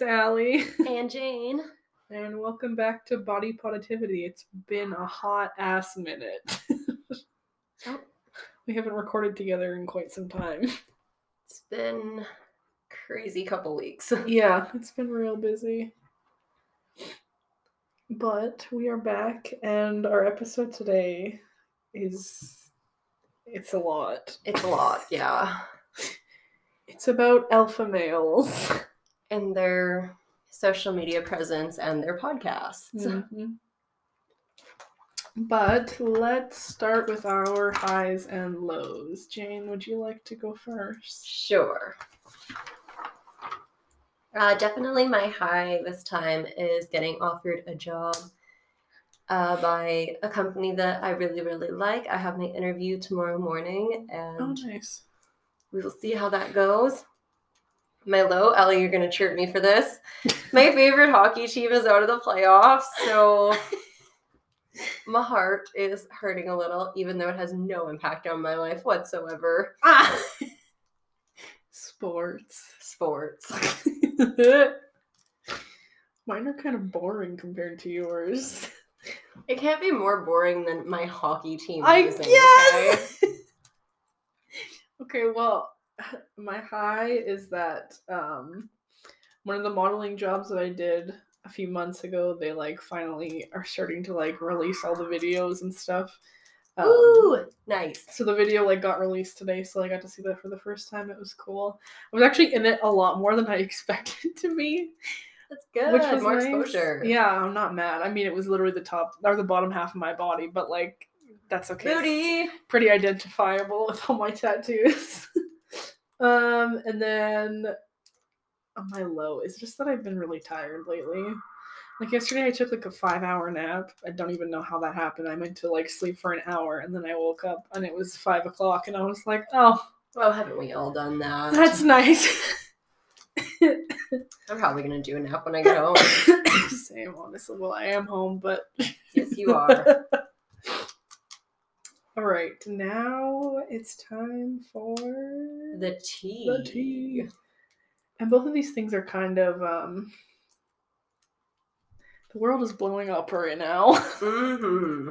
it's Ally. And Jane. And welcome back to Body Positivity. It's been a hot ass minute. Oh. we haven't recorded together in quite some time. It's been crazy couple weeks. Yeah, it's been real busy. But we are back and our episode today is it's a lot. It's a lot, yeah. It's about alpha males. And their social media presence and their podcasts. Mhm. But let's start with our highs and lows. Jane, would you like to go first? Sure. Uh, definitely my high this time is getting offered a job uh, by a company that I really, really like. I have my interview tomorrow morning and Oh, nice. we will see how that goes. My low, Ellie, you're going to chirp me for this. My favorite hockey team is out of the playoffs, so my heart is hurting a little, even though it has no impact on my life whatsoever. Ah! Sports. Sports. Mine are kind of boring compared to yours. It can't be more boring than my hockey team I losing. guess. okay, well, my high is that um one of the modeling jobs that I did a few months ago, they like finally are starting to like release all the videos and stuff. Um, Ooh, nice. so the video like got released today, so I got to see that for the first time. It was cool. I was actually in it a lot more than I expected to be. That's good. which was more nice. exposure. Yeah, I'm not mad. I mean, it was literally the top or the bottom half of my body, but like that's okay. It's Booty. pretty identifiable with all my tattoos. um, and then on my low is just that I've been really tired lately. Like yesterday, I took like a five hour nap. I don't even know how that happened. I meant to like sleep for an hour, and then I woke up and it was five o'clock, and I was like, oh, Well, haven't we all done that? that's nice. I'm probably gonna do a nap when I get home. Same, honestly. Well, I am home, but yes, you are. All right, now it's time for The tea. the tea. And both of these things are kind of um the world is blowing up right now. Mm-hmm.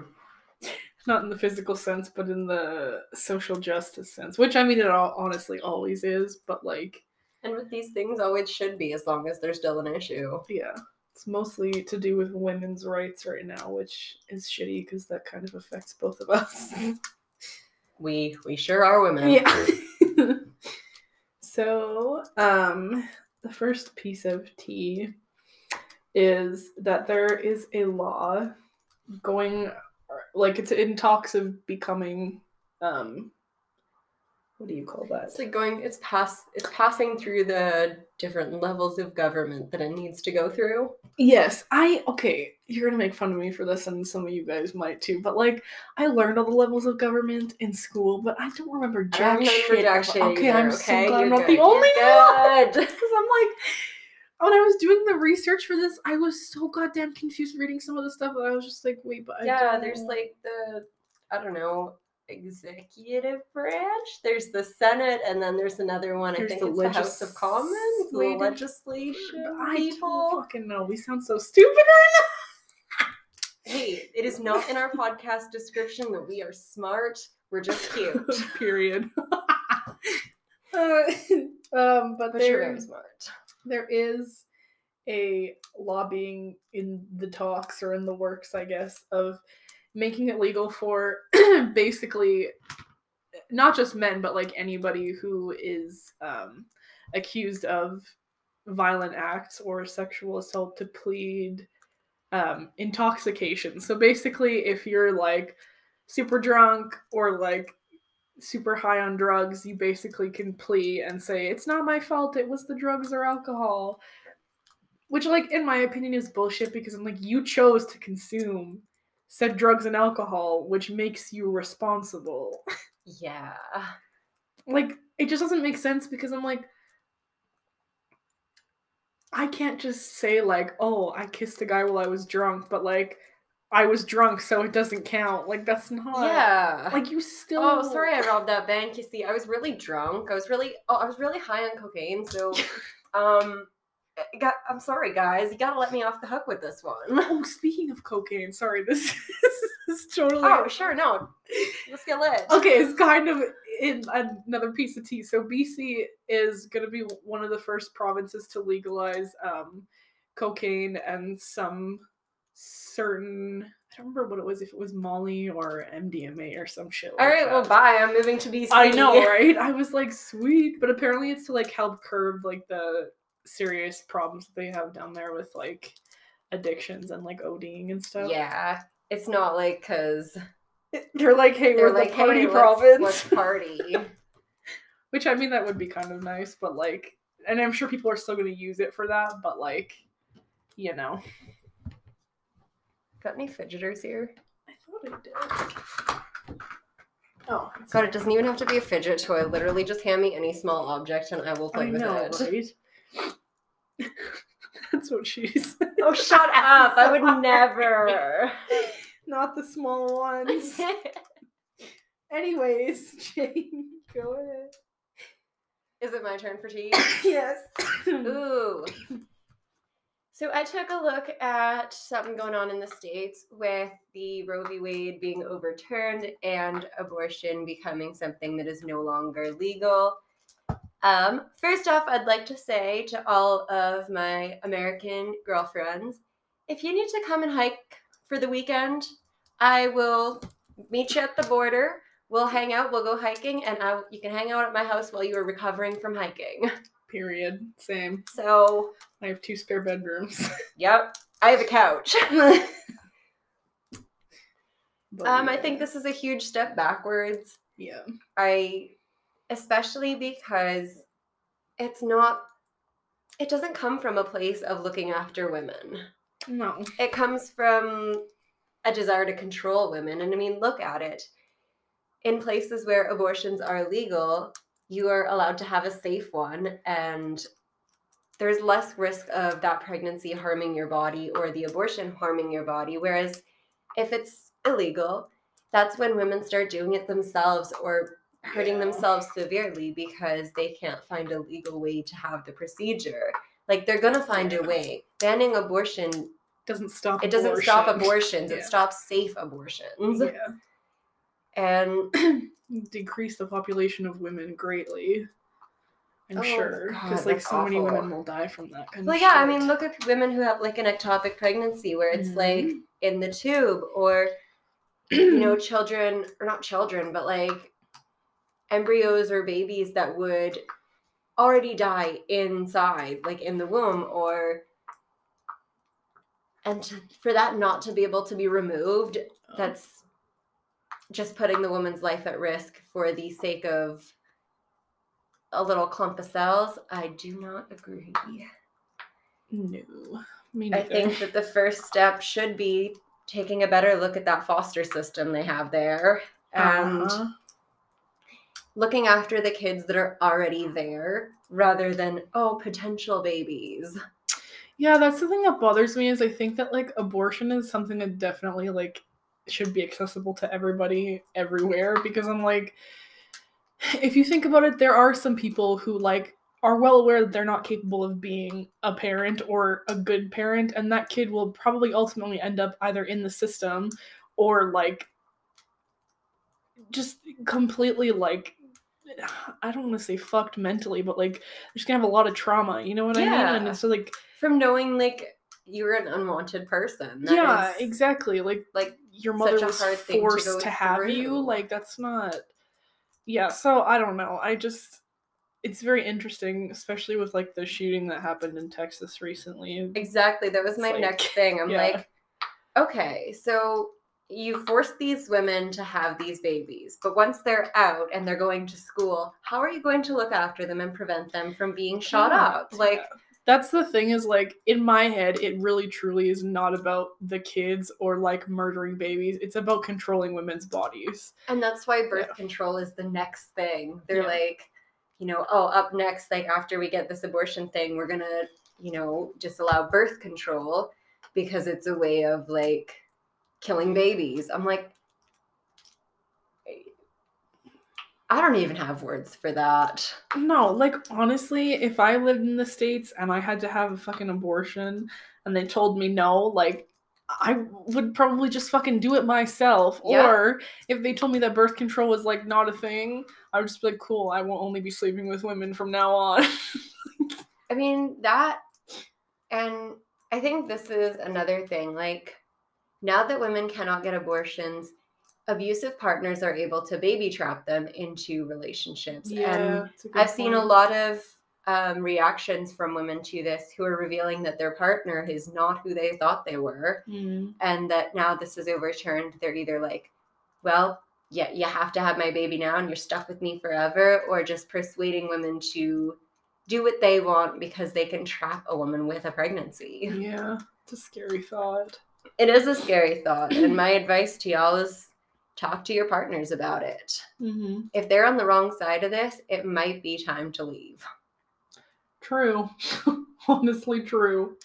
Not in the physical sense, but in the social justice sense, which I mean it all, honestly always is, but like And with these things, always should be, as long as there's still an issue. yeah, it's mostly to do with women's rights right now, which is shitty because that kind of affects both of us. We we sure are women. Yeah. so, um, the first piece of tea is that there is a law going, like it's in talks of becoming, um, what do you call that? It's like going. It's pass. It's passing through the different levels of government that it needs to go through. Yes, I okay. You're gonna make fun of me for this, and some of you guys might too. But like, I learned all the levels of government in school, but I don't remember I jack don't remember shit. jack shit okay, either, I'm okay? so glad I'm not good, the only one. Because I'm like, when I was doing the research for this, I was so goddamn confused reading some of the stuff that I was just like, wait, but I yeah, don't there's like the I don't know executive branch. There's the Senate, and then there's another one. There's I think the it's the House of Commons, the legislation I people. don't fucking know. We sound so stupid right Hey, it is not in our podcast description that we are smart. We're just cute. Period. uh, um, but But there, very smart. there is a lobbying in the talks or in the works, I guess, of making it legal for basically not just men, but like anybody who is um, accused of violent acts or sexual assault to plead um, intoxication. So basically, if you're like super drunk or like super high on drugs, you basically can plea and say, It's not my fault, it was the drugs or alcohol. Which, like, in my opinion, is bullshit because I'm like, you chose to consume said drugs and alcohol, which makes you responsible. Yeah. like, it just doesn't make sense because I'm like, I can't just say, like, oh, I kissed a guy while I was drunk, but like, I was drunk, so it doesn't count. Like that's not. yeah. Like you still. Oh, sorry, I robbed that bank. You see, I was really drunk. I was really, oh, I was really high on cocaine. So, um, got, I'm sorry, guys. You gotta let me off the hook with this one. Oh, speaking of cocaine, sorry, this is totally. Oh, sure, no. Let's get lit. Okay, it's kind of in another piece of tea. So BC is going to be one of the first provinces to legalize um, cocaine and some certain. I don't remember what it was. If it was Molly or MDMA or some shit. All like right, well, bye. I'm moving to BC. I know, right? I was like, sweet, but apparently it's to like help curb like the serious problems that they have down there with like addictions and like ODing and stuff. Yeah, it's not like because they're like, hey, they're we're like, the party hey, province. let's, let's party. Which I mean, that would be kind of nice, but like, and I'm sure people are still going to use it for that, but like, you know. Got any fidgeters here? I thought I did. Oh, God, it doesn't even have to be a fidget toy. Literally, just hand me any small object and I will play I with know, it. right? That's what she's. Oh, shut up! I would never. Not the small ones. Anyways, Jane, go ahead. Is it my turn for tea? yes. Ooh. So I took a look at something going on in the states with the Roe v. Wade being overturned and abortion becoming something that is no longer legal. Um, first off, I'd like to say to all of my American girlfriends, if you need to come and hike for the weekend, I will meet you at the border. We'll hang out. We'll go hiking, and I, you can hang out at my house while you are recovering from hiking. Period. Same. So I have two spare bedrooms. Yep. I have a couch. Um, I think this is a huge step backwards. Yeah. I especially because it's not it doesn't come from a place of looking after women. No. It comes from a desire to control women. And I mean, look at it. In places where abortions are legal, you are allowed to have a safe one and there's less risk of that pregnancy harming your body or the abortion harming your body. Whereas if it's illegal, that's when women start doing it themselves or hurting Yeah. themselves severely because they can't find a legal way to have the procedure. Like they're gonna find a way. Banning abortion, Doesn't stop. it doesn't stop abortion. abortions. It stops safe abortions. Yeah. And Decrease the population of women greatly. I'm Oh, sure because like so many women will die from that kind well, of yeah, I mean, look at women who have like an ectopic pregnancy where it's like Mhm. in the tube, or you know, children or not children, but like embryos or babies that would already die inside, like in the womb, or and to, for that not to be able to be removed, Oh. that's just putting the woman's life at risk for the sake of a little clump of cells. I do not agree. no. Me neither. I think that the first step should be taking a better look at that foster system they have there and Uh-huh. Looking after the kids that are already mm-hmm. there rather than oh potential babies. Yeah, that's the thing that bothers me is I think that like abortion is something that definitely like should be accessible to everybody everywhere because I'm like if you think about it there are some people who like are well aware that they're not capable of being a parent or a good parent and that kid will probably ultimately end up either in the system or like just completely like I don't want to say fucked mentally, but like just gonna have a lot of trauma. You know what I mean? And Yeah. so, like From knowing like you were an unwanted person. That yeah, exactly. Like Like your mother was thing to forced to, have you. Like that's not. Yeah, so I don't know. I just it's very interesting, especially with like the shooting that happened in Texas recently. Exactly. That was my like- next thing. I'm yeah. like, okay, so you force these women to have these babies, but once they're out and they're going to school, how are you going to look after them and prevent them from being shot Yeah, up? Like, yeah. that's the thing is like in my head, it really truly is not about the kids or like murdering babies. It's about controlling women's bodies. and that's why birth Yeah. control is the next thing. They're like, you know, oh, up next, like after we get this abortion thing, we're gonna, you know, just allow birth control because it's a way of like killing babies. I'm like, I don't even have words for that. No, like honestly, if I lived in the States and I had to have a fucking abortion and they told me no, like I would probably just fucking do it myself. Yeah. Or if they told me that birth control was like not a thing, I would just be like, cool, I won't only be sleeping with women from now on. I mean, that, and I think this is another thing. Like, now that women cannot get abortions, abusive partners are able to baby trap them into relationships. and it's a good I've seen a lot of um, reactions from women to this who are revealing that their partner is not who they thought they were, Mm. and that now this is overturned. They're either like, well, yeah, you have to have my baby now and you're stuck with me forever, or just persuading women to do what they want because they can trap a woman with a pregnancy. Yeah, it's a scary thought. It is a scary thought, and my advice to y'all is talk to your partners about it. Mm-hmm. If they're on the wrong side of this, it might be time to leave. True. Honestly, true.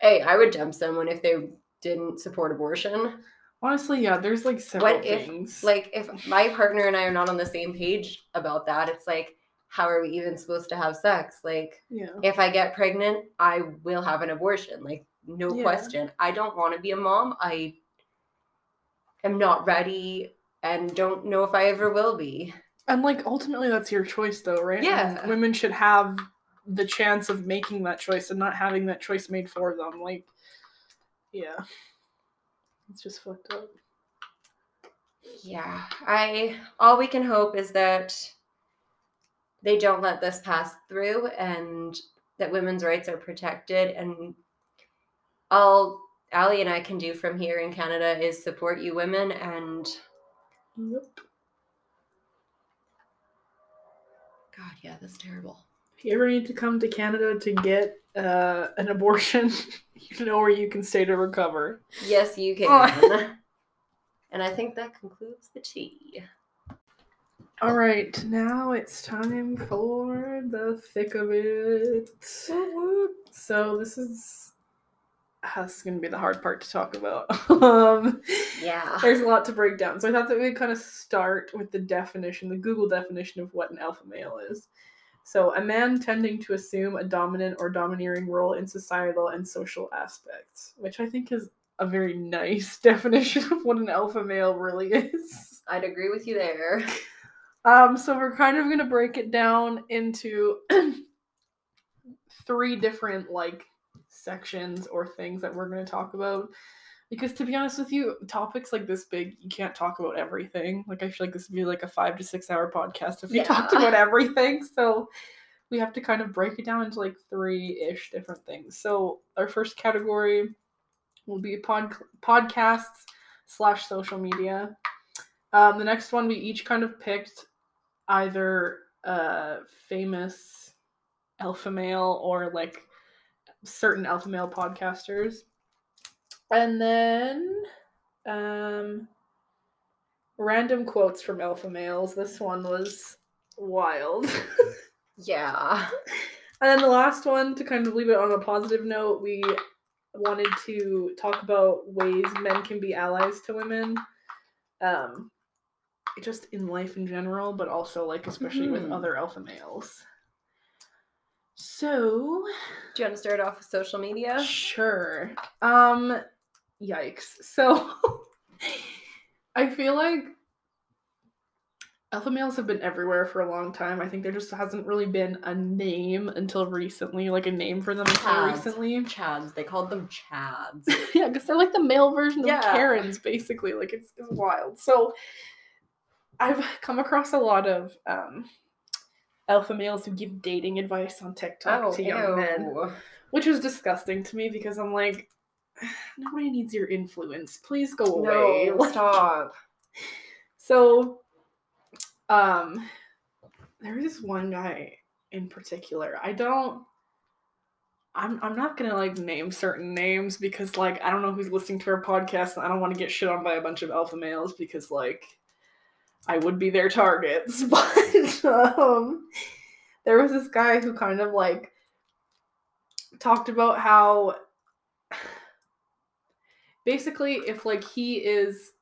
Hey, I would dump someone if they didn't support abortion. Honestly, yeah, there's like several What if, things. like, if my partner and I are not on the same page about that, it's like, how are we even supposed to have sex? Like, yeah. if I get pregnant, I will have an abortion. Like, no Yeah. question. I don't want to be a mom. I am not ready and don't know if I ever will be. And like ultimately that's your choice though, right? Yeah. Women should have the chance of making that choice and not having that choice made for them. Like yeah. It's just fucked up. Yeah, I all we can hope is that they don't let this pass through and that women's rights are protected and all Ally and I can do from here in Canada is support you women and Yep. God, yeah, that's terrible. If you ever need to come to Canada to get uh, an abortion, you know where you can stay to recover. Yes, you can. and I think that concludes the tea. All right, now it's time for the thick of it. So this is ah, this is gonna be the hard part to talk about. um, Yeah. there's a lot to break down, so I thought that we'd kind of start with the definition, the Google definition of what an alpha male is. So, a man tending to assume a dominant or domineering role in societal and social aspects, which I think is a very nice definition of what an alpha male really is. I'd agree with you there. Um, so we're kind of gonna break it down into three different like sections or things that we're gonna talk about. Because to be honest with you, topics like this big, you can't talk about everything. Like I feel like this would be like a five to six hour podcast if we talked about everything. So we have to kind of break it down into like three-ish different things. So our first category will be pod- podcasts slash social media. Um, the next one we each kind of picked either a famous alpha male or like certain alpha male podcasters. And then um random quotes from alpha males. This one was wild. Yeah. And then the last one, to kind of leave it on a positive note, we wanted to talk about ways men can be allies to women. Um, just in life in general, but also like especially with Mhm. other alpha males. So Do you want to start off with social media? Sure. Um yikes. So I feel like alpha males have been everywhere for a long time. I think there just hasn't really been a name until recently, like a name for them until Chads. recently. Chads. They called them Chads. yeah, because they're like the male version of Karens, basically. Like it's, it's wild. So I've come across a lot of um alpha males who give dating advice on TikTok Oh, to young men which was disgusting to me because I'm like, nobody needs your influence. Please go away. No, stop. so, um, there is one guy in particular. I don't. I'm I'm not gonna like name certain names because like I don't know who's listening to our podcast and I don't want to get shit on by a bunch of alpha males because like I would be their targets. But um there was this guy who kind of like talked about how basically if like he is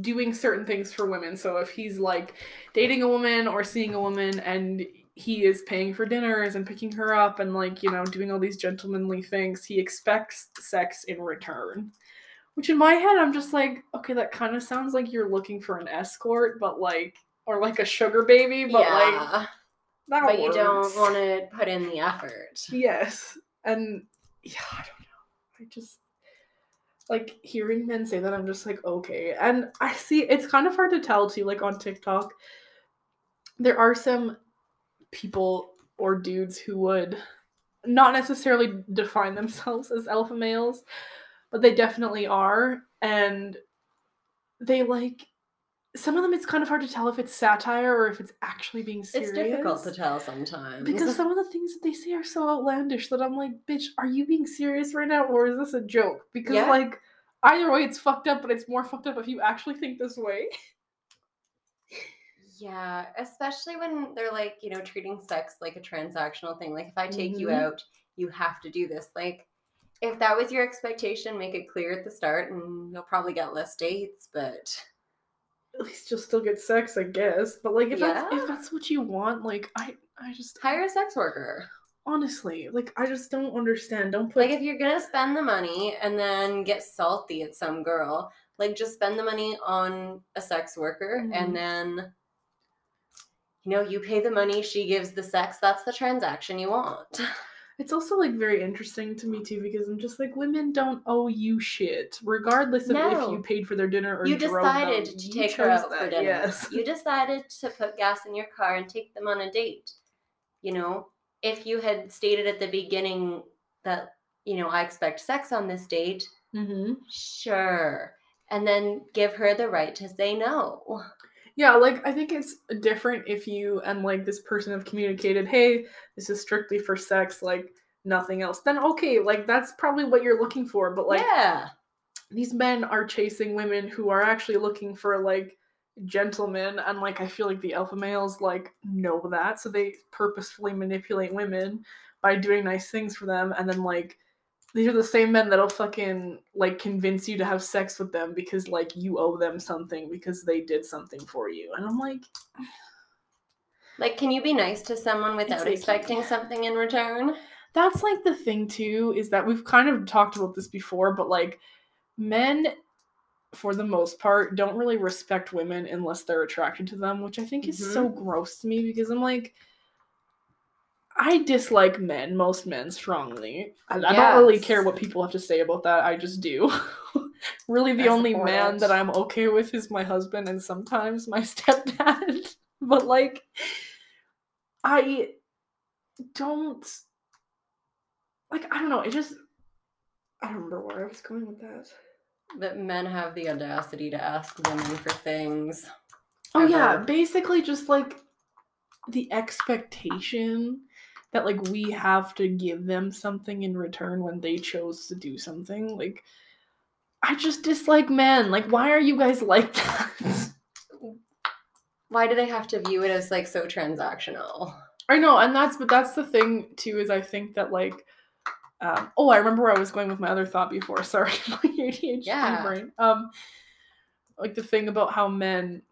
doing certain things for women. So if he's like dating a woman or seeing a woman and he is paying for dinners and picking her up and like, you know, doing all these gentlemanly things, he expects sex in return. Which in my head I'm just like, okay, that kind of sounds like you're looking for an escort, but like or like a sugar baby, but like yeah. that But you don't want to put in the effort. Yes. And yeah, I don't know. I just like hearing men say that I'm just like, okay. And I see it's kind of hard to tell too, like on TikTok. There are some people or dudes who would not necessarily define themselves as alpha males, but they definitely are. And they like some of them it's kind of hard to tell if it's satire or if it's actually being serious. It's difficult to tell sometimes. Because some of the things that they say are so outlandish that I'm like, bitch, are you being serious right now or is this a joke? Because Yeah. like either way it's fucked up, but it's more fucked up if you actually think this way. Yeah, especially when they're like, you know, treating sex like a transactional thing. Like if I take you Mhm. out, you have to do this. Like if that was your expectation, make it clear at the start and you'll probably get less dates, but At least you'll still get sex, I guess. But like if that's if that's what you want, like I I just hire a sex worker. honestly, like I just don't understand. Don't put Like if you're gonna spend the money and then get salty at some girl, like just spend the money on a sex worker Mhm. and then you know, you pay the money, she gives the sex, that's the transaction you want. It's also like very interesting to me too because I'm just like women don't owe you shit, regardless of if you paid for their dinner or you decided them. to take her out for dinner. Yes. You decided to put gas in your car and take them on a date. You know, if you had stated at the beginning that, you know, I expect sex on this date, Mm-hmm. sure. And then give her the right to say no. Yeah, like I think it's different if you and like this person have communicated, hey, this is strictly for sex, like nothing else. Then okay, like that's probably what you're looking for. But like yeah. these men are chasing women who are actually looking for like gentlemen, and like I feel like the alpha males like know that, so they purposefully manipulate women by doing nice things for them, and then like these are the same men that'll fucking like convince you to have sex with them because like you owe them something because they did something for you. And I'm like, Like, can you be nice to someone without expecting something in return? that's like the thing too is that we've kind of talked about this before, but like men for the most part don't really respect women unless they're attracted to them, which I think is so mm-hmm. gross to me because I'm like I dislike men, most men strongly. And I don't really care what people have to say about that. I just do. really the I only man it. that I'm okay with is my husband and sometimes my stepdad. but like I don't like I don't know, it just I don't remember where I was going with that. That men have the audacity to ask women for things. Oh yeah, basically just like the expectation that like we have to give them something in return when they chose to do something. Like I just dislike men. Like why are you guys like that? Why do they have to view it as like so transactional? I know, and that's but that's the thing too is I think that like um oh I remember where I was going with my other thought before. Sorry, my ADHD Yeah. brain. Um like the thing about how men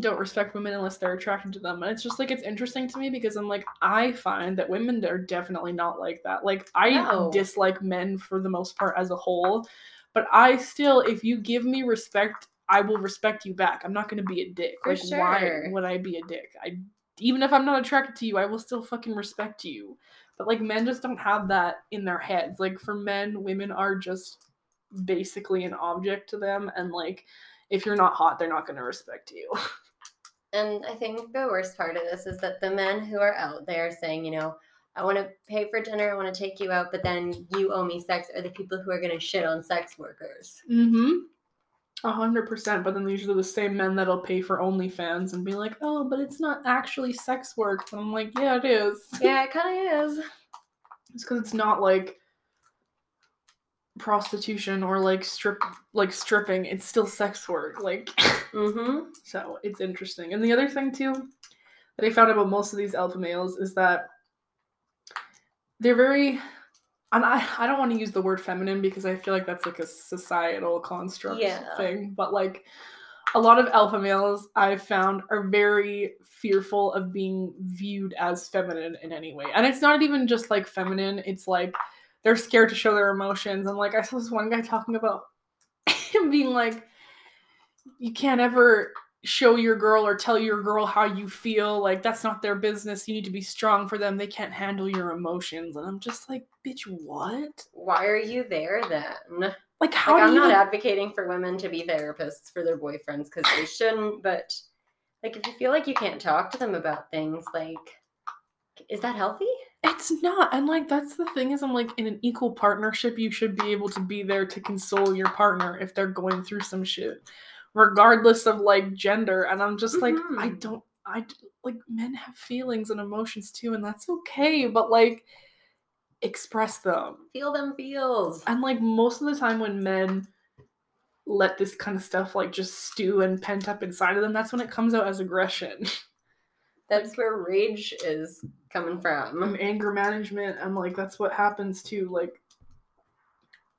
don't respect women unless they're attracted to them. And it's just like it's interesting to me because I'm like I find that women are definitely not like that. Like I No. dislike men for the most part as a whole, but I still if you give me respect, I will respect you back. I'm not going to be a dick. For like why sure. would I be a dick? I even if I'm not attracted to you, I will still fucking respect you. But like men just don't have that in their heads. Like for men, women are just basically an object to them and like if you're not hot, they're not going to respect you. And I think the worst part of this is that the men who are out there saying, you know, I want to pay for dinner, I want to take you out, but then you owe me sex, are the people who are going to shit on sex workers. Mm hmm. A hundred percent. But then these are the same men that'll pay for OnlyFans and be like, "Oh, but it's not actually sex work." And I'm like, "Yeah, it is." Yeah, it kind of is. It's because it's not like prostitution or like strip like stripping. It's still sex work. Like Mm-hmm. so it's interesting. And the other thing too that I found about most of these alpha males is that they're very and I, I don't want to use the word feminine because I feel like that's like a societal construct Yeah. thing, but like a lot of alpha males I've found are very fearful of being viewed as feminine in any way. And it's not even just like feminine, it's like they're scared to show their emotions. And like I saw this one guy talking about him being like, you can't ever show your girl or tell your girl how you feel. Like that's not their business. You need to be strong for them. They can't handle your emotions. And I'm just like, bitch, what? Why are you there then? Like how Like, I'm not advocating for women to be therapists for their boyfriends because they shouldn't, but like if you feel like you can't talk to them about things, like, is that healthy? It's not. And like that's the thing is I'm like in an equal partnership you should be able to be there to console your partner if they're going through some shit regardless of like gender and I'm just like I Mhm. don't I like men have feelings and emotions too and that's okay but like express them. Feel them feels. And like most of the time when men let this kind of stuff like just stew and pent up inside of them that's when it comes out as aggression. That's where rage is coming from. and anger management. I'm like that's what happens to like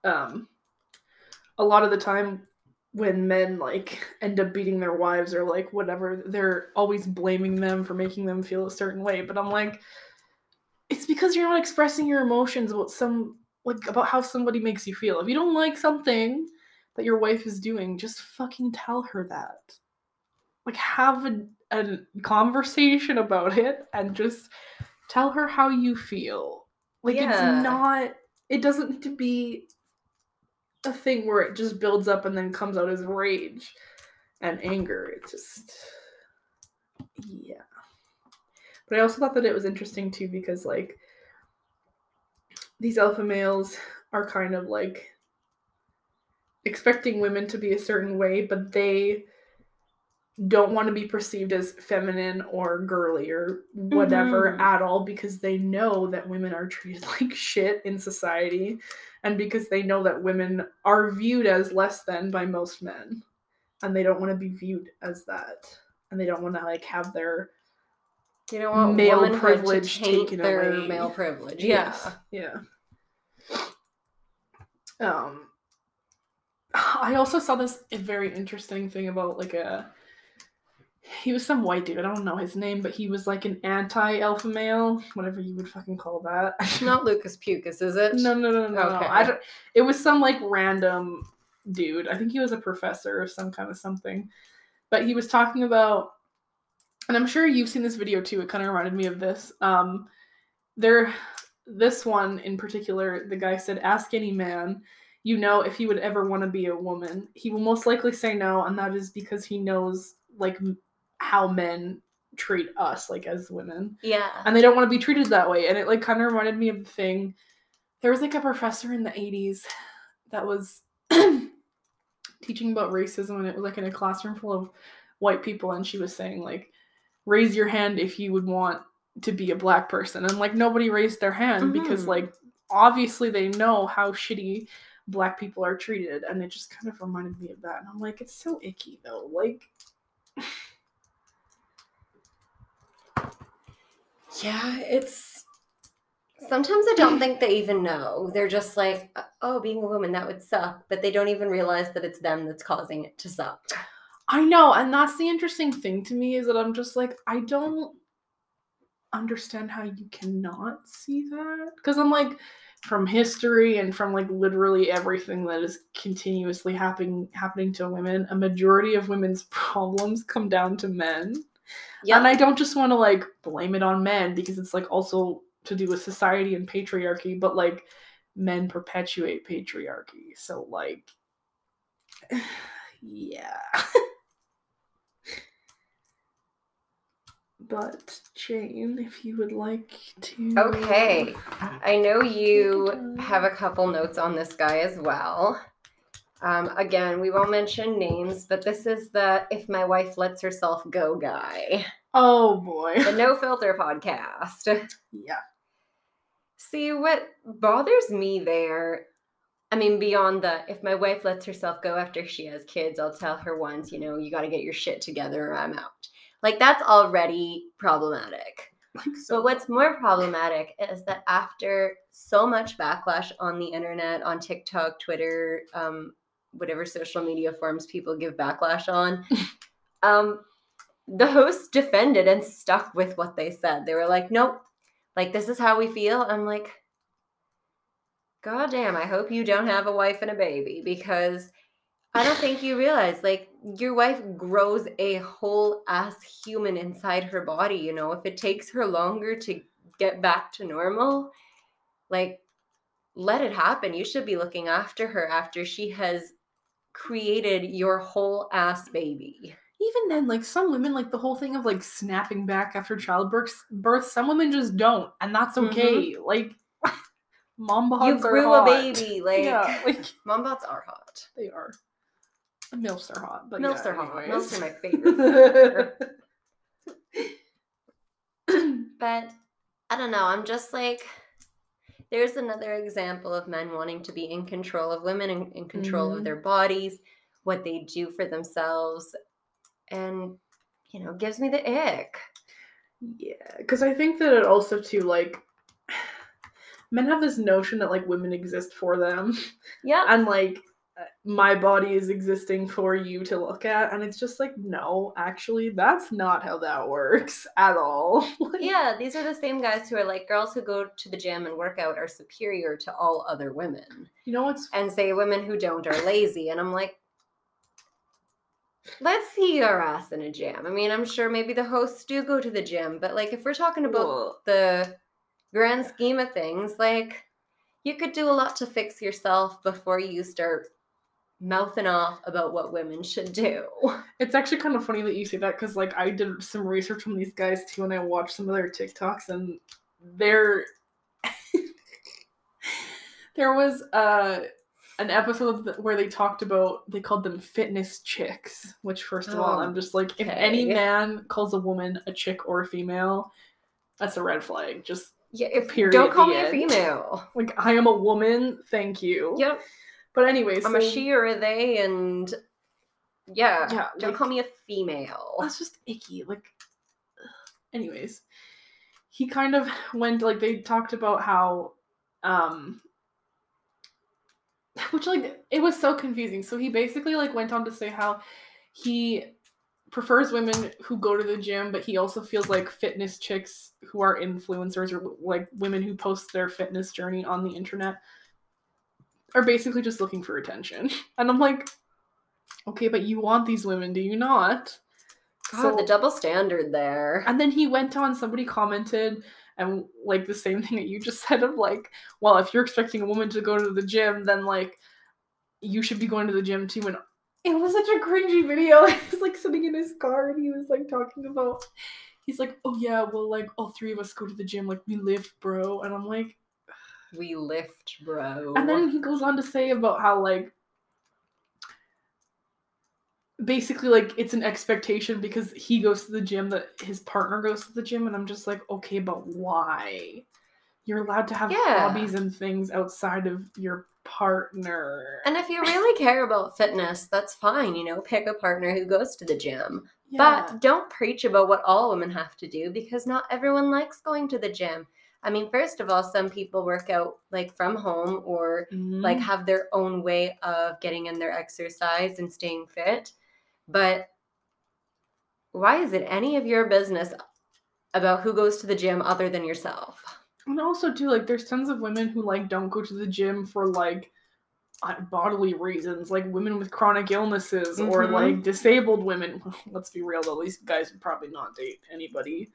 um a lot of the time when men like end up beating their wives or like whatever they're always blaming them for making them feel a certain way. But i'm like it's because you're not expressing your emotions about some like about how somebody makes you feel. If you don't like something that your wife is doing just fucking tell her that. Like have a, a conversation about it and just tell her how you feel. Like Yeah. it's not it doesn't need to be a thing where it just builds up and then comes out as rage and anger. It just yeah. But i also thought that it was interesting too because like these alpha males are kind of like expecting women to be a certain way but they don't want to be perceived as feminine or girly or whatever Mhm. at all because they know that women are treated like shit in society and because they know that women are viewed as less than by most men and they don't want to be viewed as that and they don't want to like have their You don't want Male privilege taken their away. male privilege. Yeah. yeah um i also saw this very interesting thing about like a he was some white dude i don't know his name but he was like an anti-alpha male whatever you would fucking call that. Not Lucas Pucas, is it? no no no no, no. I don't, it was some like random dude. I think he was a professor or some kind of something. But he was talking about and i'm sure you've seen this video too it kind of reminded me of this um there this one in particular the guy said ask any man you know if he would ever want to be a woman. He will most likely say no and that is because he knows like how men treat us like as women Yeah. and they don't want to be treated that way. And it like kind of reminded me of the thing. There was like a professor in the 80s that was teaching about racism, and it was like in a classroom full of white people, and she was saying like, raise your hand if you would want to be a black person, and like nobody raised their hand because Mhm. like obviously they know how shitty black people are treated, and it just kind of reminded me of that. And I'm like, it's so icky though, like. Yeah, it's sometimes I don't think they even know. They're just like, oh, being a woman, that would suck. But they don't even realize that it's them that's causing it to suck. I know, and that's the interesting thing to me is that I'm just like, I don't understand how you cannot see that. Because I'm like, from history and from like literally everything that is continuously happening happening to women, a majority of women's problems come down to men. Yeah. And I don't just want to like blame it on men because it's like also to do with society and patriarchy, but like men perpetuate patriarchy. So like yeah. but Jane, if you would like to Okay. I know you have a couple notes on this guy as well. Um, again, we won't mention names, but this is the If My Wife Lets Herself Go guy, Oh boy. the No Filter podcast. yeah. See, what bothers me there, I mean, beyond the if my wife lets herself go after she has kids, I'll tell her once, you know, you got to get your shit together or I'm out. Like, that's already problematic. Like, so But what's more problematic is that after so much backlash on the internet, on TikTok, Twitter, um, whatever social media forms people give backlash on, um, the hosts defended and stuck with what they said. They were like, nope, like this is how we feel. I'm like, God damn, I hope you don't have a wife and a baby because I don't think you realize like your wife grows a whole ass human inside her body, you know. If it takes her longer to get back to normal, like let it happen. You should be looking after her after she has created your whole ass baby. even then, like some women, like the whole thing of like snapping back after childbirth, birth, some women just don't, and that's Mhm. okay. Like, mom bods you are grew hot. a baby, like yeah, like mom bots are hot. they are. Milfs are hot, but Milfs yeah, are hot. anyways. Milfs are my favorite. But I don't know. I'm just like, there's another example of men wanting to be in control of women, and in control Mhm. of their bodies, what they do for themselves, and you know, gives me the ick. Yeah, because I think that it also too like men have this notion that like women exist for them, Yeah. and like my body is existing for you to look at, and it's just like no, actually, that's not how that works at all. Like, Yeah, these are the same guys who are like girls who go to the gym and work out are superior to all other women. you know what's And say women who don't are lazy. And I'm like, let's see your ass in a gym. I mean, I'm sure maybe the hosts do go to the gym, but like if we're talking about Well, the grand scheme of things, like you could do a lot to fix yourself before you start mouthing off about what women should do. It's actually kind of funny that you say that because, like, I did some research on these guys too, and I watched some of their TikToks, and they're there was uh an episode where they talked about they called them fitness chicks. Which, first of all, Oh, I'm just like, if any man calls a woman a chick or a female, that's a red flag. Just Yeah, if Period, don't call me a female. like, I am a woman. Thank you. Yep. But anyways, I'm a she or a they and yeah, Yeah, don't like- call me a female. that's just icky. Like, anyways, he kind of went like they talked about how, um, which like it was so confusing. So he basically like went on to say how he prefers women who go to the gym, but he also feels like fitness chicks who are influencers or like women who post their fitness journey on the internet are basically just looking for attention. And I'm like, okay, but you want these women, do you not? God, the double standard there. And then he went on, somebody commented, and like the same thing that you just said of like, well, if you're expecting a woman to go to the gym, then like you should be going to the gym too. And it was such a cringy video. He was like sitting in his car and he was like talking about, he's like, oh yeah, well, like all three of us go to the gym, like we live, bro. And I'm like, We lift, bro. and then he goes on to say about how like basically like it's an expectation because he goes to the gym that his partner goes to the gym and I'm just like okay but why you're allowed to have Yeah. hobbies and things outside of your partner and if you really care about fitness, that's fine, you know, pick a partner who goes to the gym. yeah. But don't preach about what all women have to do because not everyone likes going to the gym. I mean, first of all, some people work out like from home or like Mhm. have their own way of getting in their exercise and staying fit. But why is it any of your business about who goes to the gym other than yourself? and also too like there's tons of women who like don't go to the gym for like uh, bodily reasons like women with chronic illnesses or Mhm. like disabled women let's be real though these guys would probably not date anybody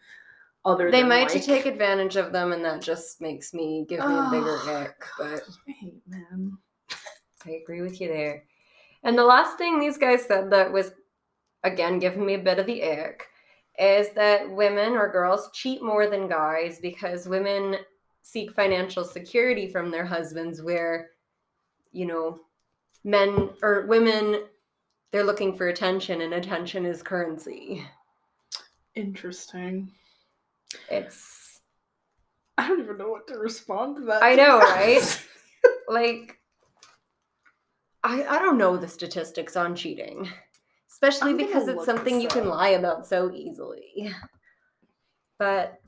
other They might like, take advantage of them, and that just makes me give me a bigger Oh, ick. But I hate men. I agree with you there. And the last thing these guys said that was, again, giving me a bit of the ick is that women or girls cheat more than guys because women seek financial security from their husbands, where, you know, men or women, they're looking for attention, and attention is currency. Interesting. It's. I don't even know what to respond to that. I know, right? like, I I don't know the statistics on cheating, especially I'm because it's something you can lie about so easily. But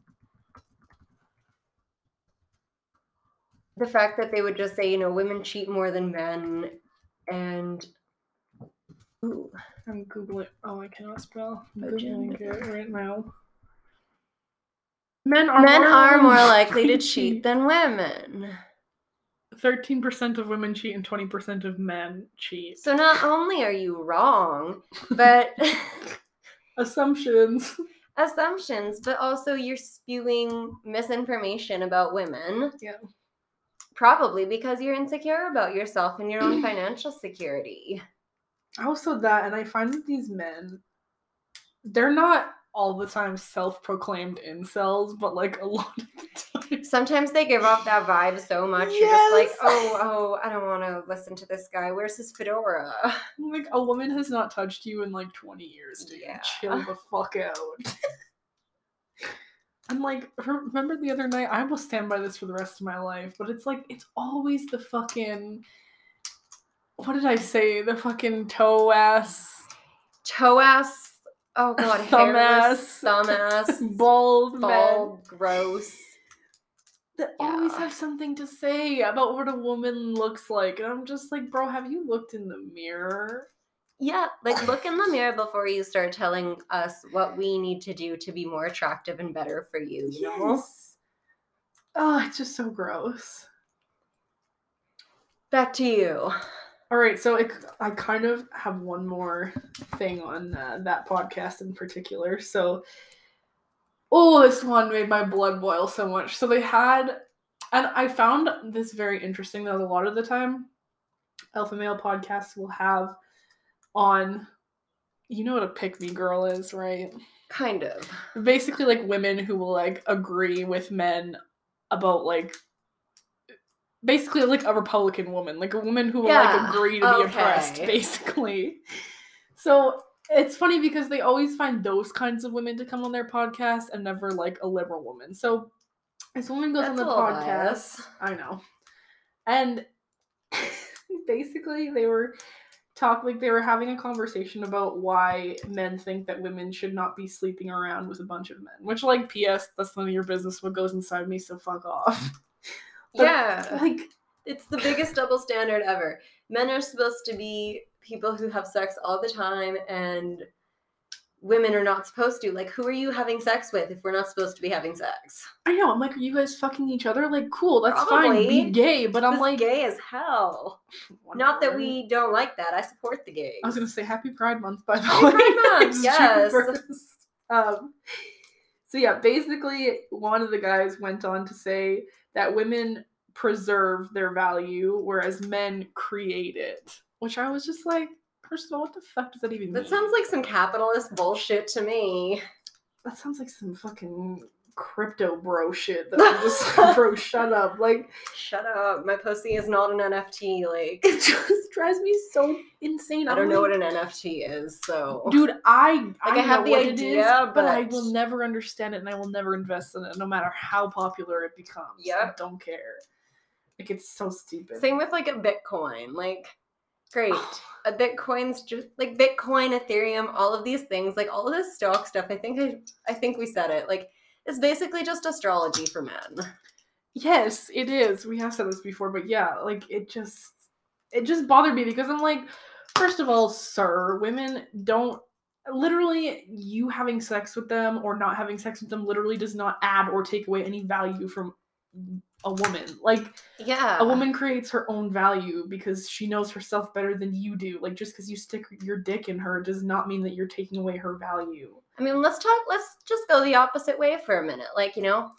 the fact that they would just say, you know, women cheat more than men, and ooh, I'm googling. Oh, I cannot spell. I'm googling it right now. Men are men more are more likely likely to cheat than women. Thirteen percent of women cheat and twenty percent of men cheat. So not only are you wrong, but Assumptions. assumptions, but also you're spewing misinformation about women. Yeah. Probably because you're insecure about yourself and your own financial security. Also, that, and I find that these men, they're not all the time self-proclaimed incels, but like a lot of the time. Sometimes they give off that vibe so much. You're just like, oh, oh, I don't want to listen to this guy. Where's his fedora? Like a woman has not touched you in like 20 years, dude. Yeah. Chill the fuck out. I'm like, remember the other night? I will stand by this for the rest of my life, but it's like, it's always the fucking. What did I say? The fucking toe ass, Toe ass. Oh god, Thumb hairless, ass. thumb ass, bald, men bald, gross. that always have something to say about what a woman looks like. And I'm just like, bro, have you looked in the mirror? Yeah, like look in the mirror before you start telling us what we need to do to be more attractive and better for you. You know. Yes. Oh, it's just so gross. Back to you. All right, so it, I kind of have one more thing on uh, that podcast in particular. So, oh, this one made my blood boil so much. So they had, and I found this very interesting that a lot of the time, alpha male podcasts will have on, you know what a pick me girl is, right? Kind of. basically like women who will like agree with men about like basically like a republican woman like a woman who will like agree to be oppressed basically. So it's funny because they always find those kinds of women to come on their podcast and never like a liberal woman. So this woman goes on That's the podcast i know and basically they were talk like they were having a conversation about why men think that women should not be sleeping around with a bunch of men which like ps that's none of your business what goes inside me so fuck off But, yeah. like It's the biggest double standard ever. Men are supposed to be people who have sex all the time and women are not supposed to. Like who are you having sex with if we're not supposed to be having sex? i know i'm like are you guys fucking each other like cool that's fine be gay but i'm like gay as hell. Not that we don't like that. I support the gays. I was gonna say Happy Pride Month, by the Happy way. Pride Month, yes. Um, so yeah, basically, one of the guys went on to say that women preserve their value, whereas men create it. Which I was just like, first of all, what the fuck does that even mean? That sounds like some capitalist bullshit to me. that sounds like some fucking crypto bro shit. That I'm just like, bro, shut up. Like, Shut up. My pussy is not an NFT. Like it just drives me so insane. I I'm don't know like, what an NFT is, so Dude, I Like, I know have the idea, is, but I will never understand it, and I will never invest in it, no matter how popular it becomes. Yeah. I don't care. Like it's so stupid. Same with like a Bitcoin. Like, great. A Bitcoin's just like Bitcoin, Ethereum, all of these things, like all of this stock stuff. I think I, I think we said it. Like, it's basically just astrology for men. Yes, it is. We have said this before, but yeah, like it just it just bothered me because I'm like, first of all, sir, women don't literally you having sex with them or not having sex with them literally does not add or take away any value from a woman. Like Yeah. a woman creates her own value because she knows herself better than you do. Like just because you stick your dick in her does not mean that you're taking away her value. I mean, let's talk. Let's just go the opposite way for a minute. Like, you know,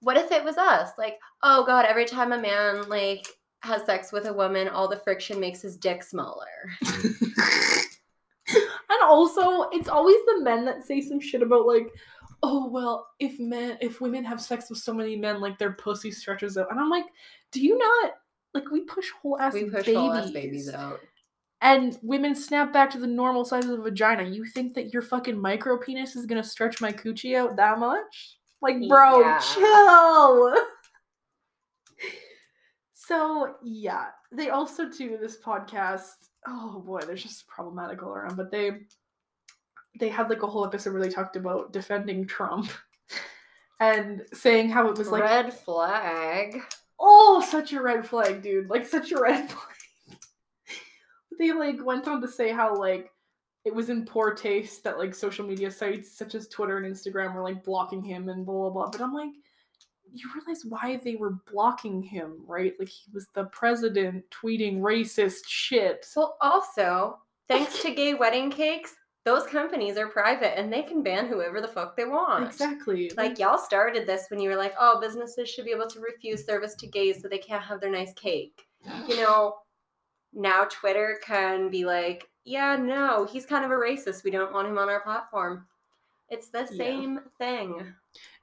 what if it was us? Like, oh god, every time a man like has sex with a woman, all the friction makes his dick smaller. and also, it's always the men that say some shit about like, oh well, if men, if women have sex with so many men, like their pussy stretches out, and I'm like, do you not like we push whole ass we push babies, all ass babies out. And women snap back to the normal size of the vagina. You think that your fucking micro penis is gonna stretch my coochie out that much? Like, bro, Yeah. chill. So yeah, they also do this podcast. Oh boy, they're just problematic all around. But they they had like a whole episode where they talked about defending Trump and saying how it was like Red flag. oh, such a red flag, dude. Like such a red flag. They like went on to say how like it was in poor taste that like social media sites such as Twitter and Instagram were like blocking him and blah blah blah. But I'm like, you realize why they were blocking him, right? Like he was the president tweeting racist shit. Well, also, thanks to gay wedding cakes, those companies are private and they can ban whoever the fuck they want. Exactly. Like y'all started this when you were like, oh, businesses should be able to refuse service to gays so they can't have their nice cake. You know, now Twitter can be like, yeah, no, he's kind of a racist. We don't want him on our platform. It's the Yeah. same thing.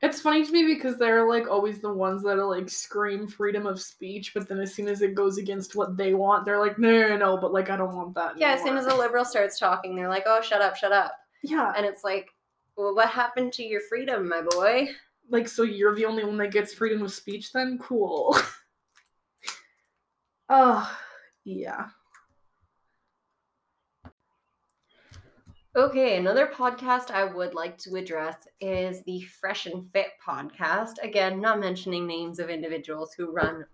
It's funny to me because they're like always the ones that are like scream freedom of speech, but then as soon as it goes against what they want, they're like, no, no, no, but like I don't want that. Yeah, as soon as a liberal starts talking, they're like, oh, shut up, shut up. yeah, And it's like, well, what happened to your freedom, my boy? like so you're the only one that gets freedom of speech then? Cool. oh, yeah. Okay, another podcast I would like to address is the Fresh and Fit podcast. Again, not mentioning names of individuals who run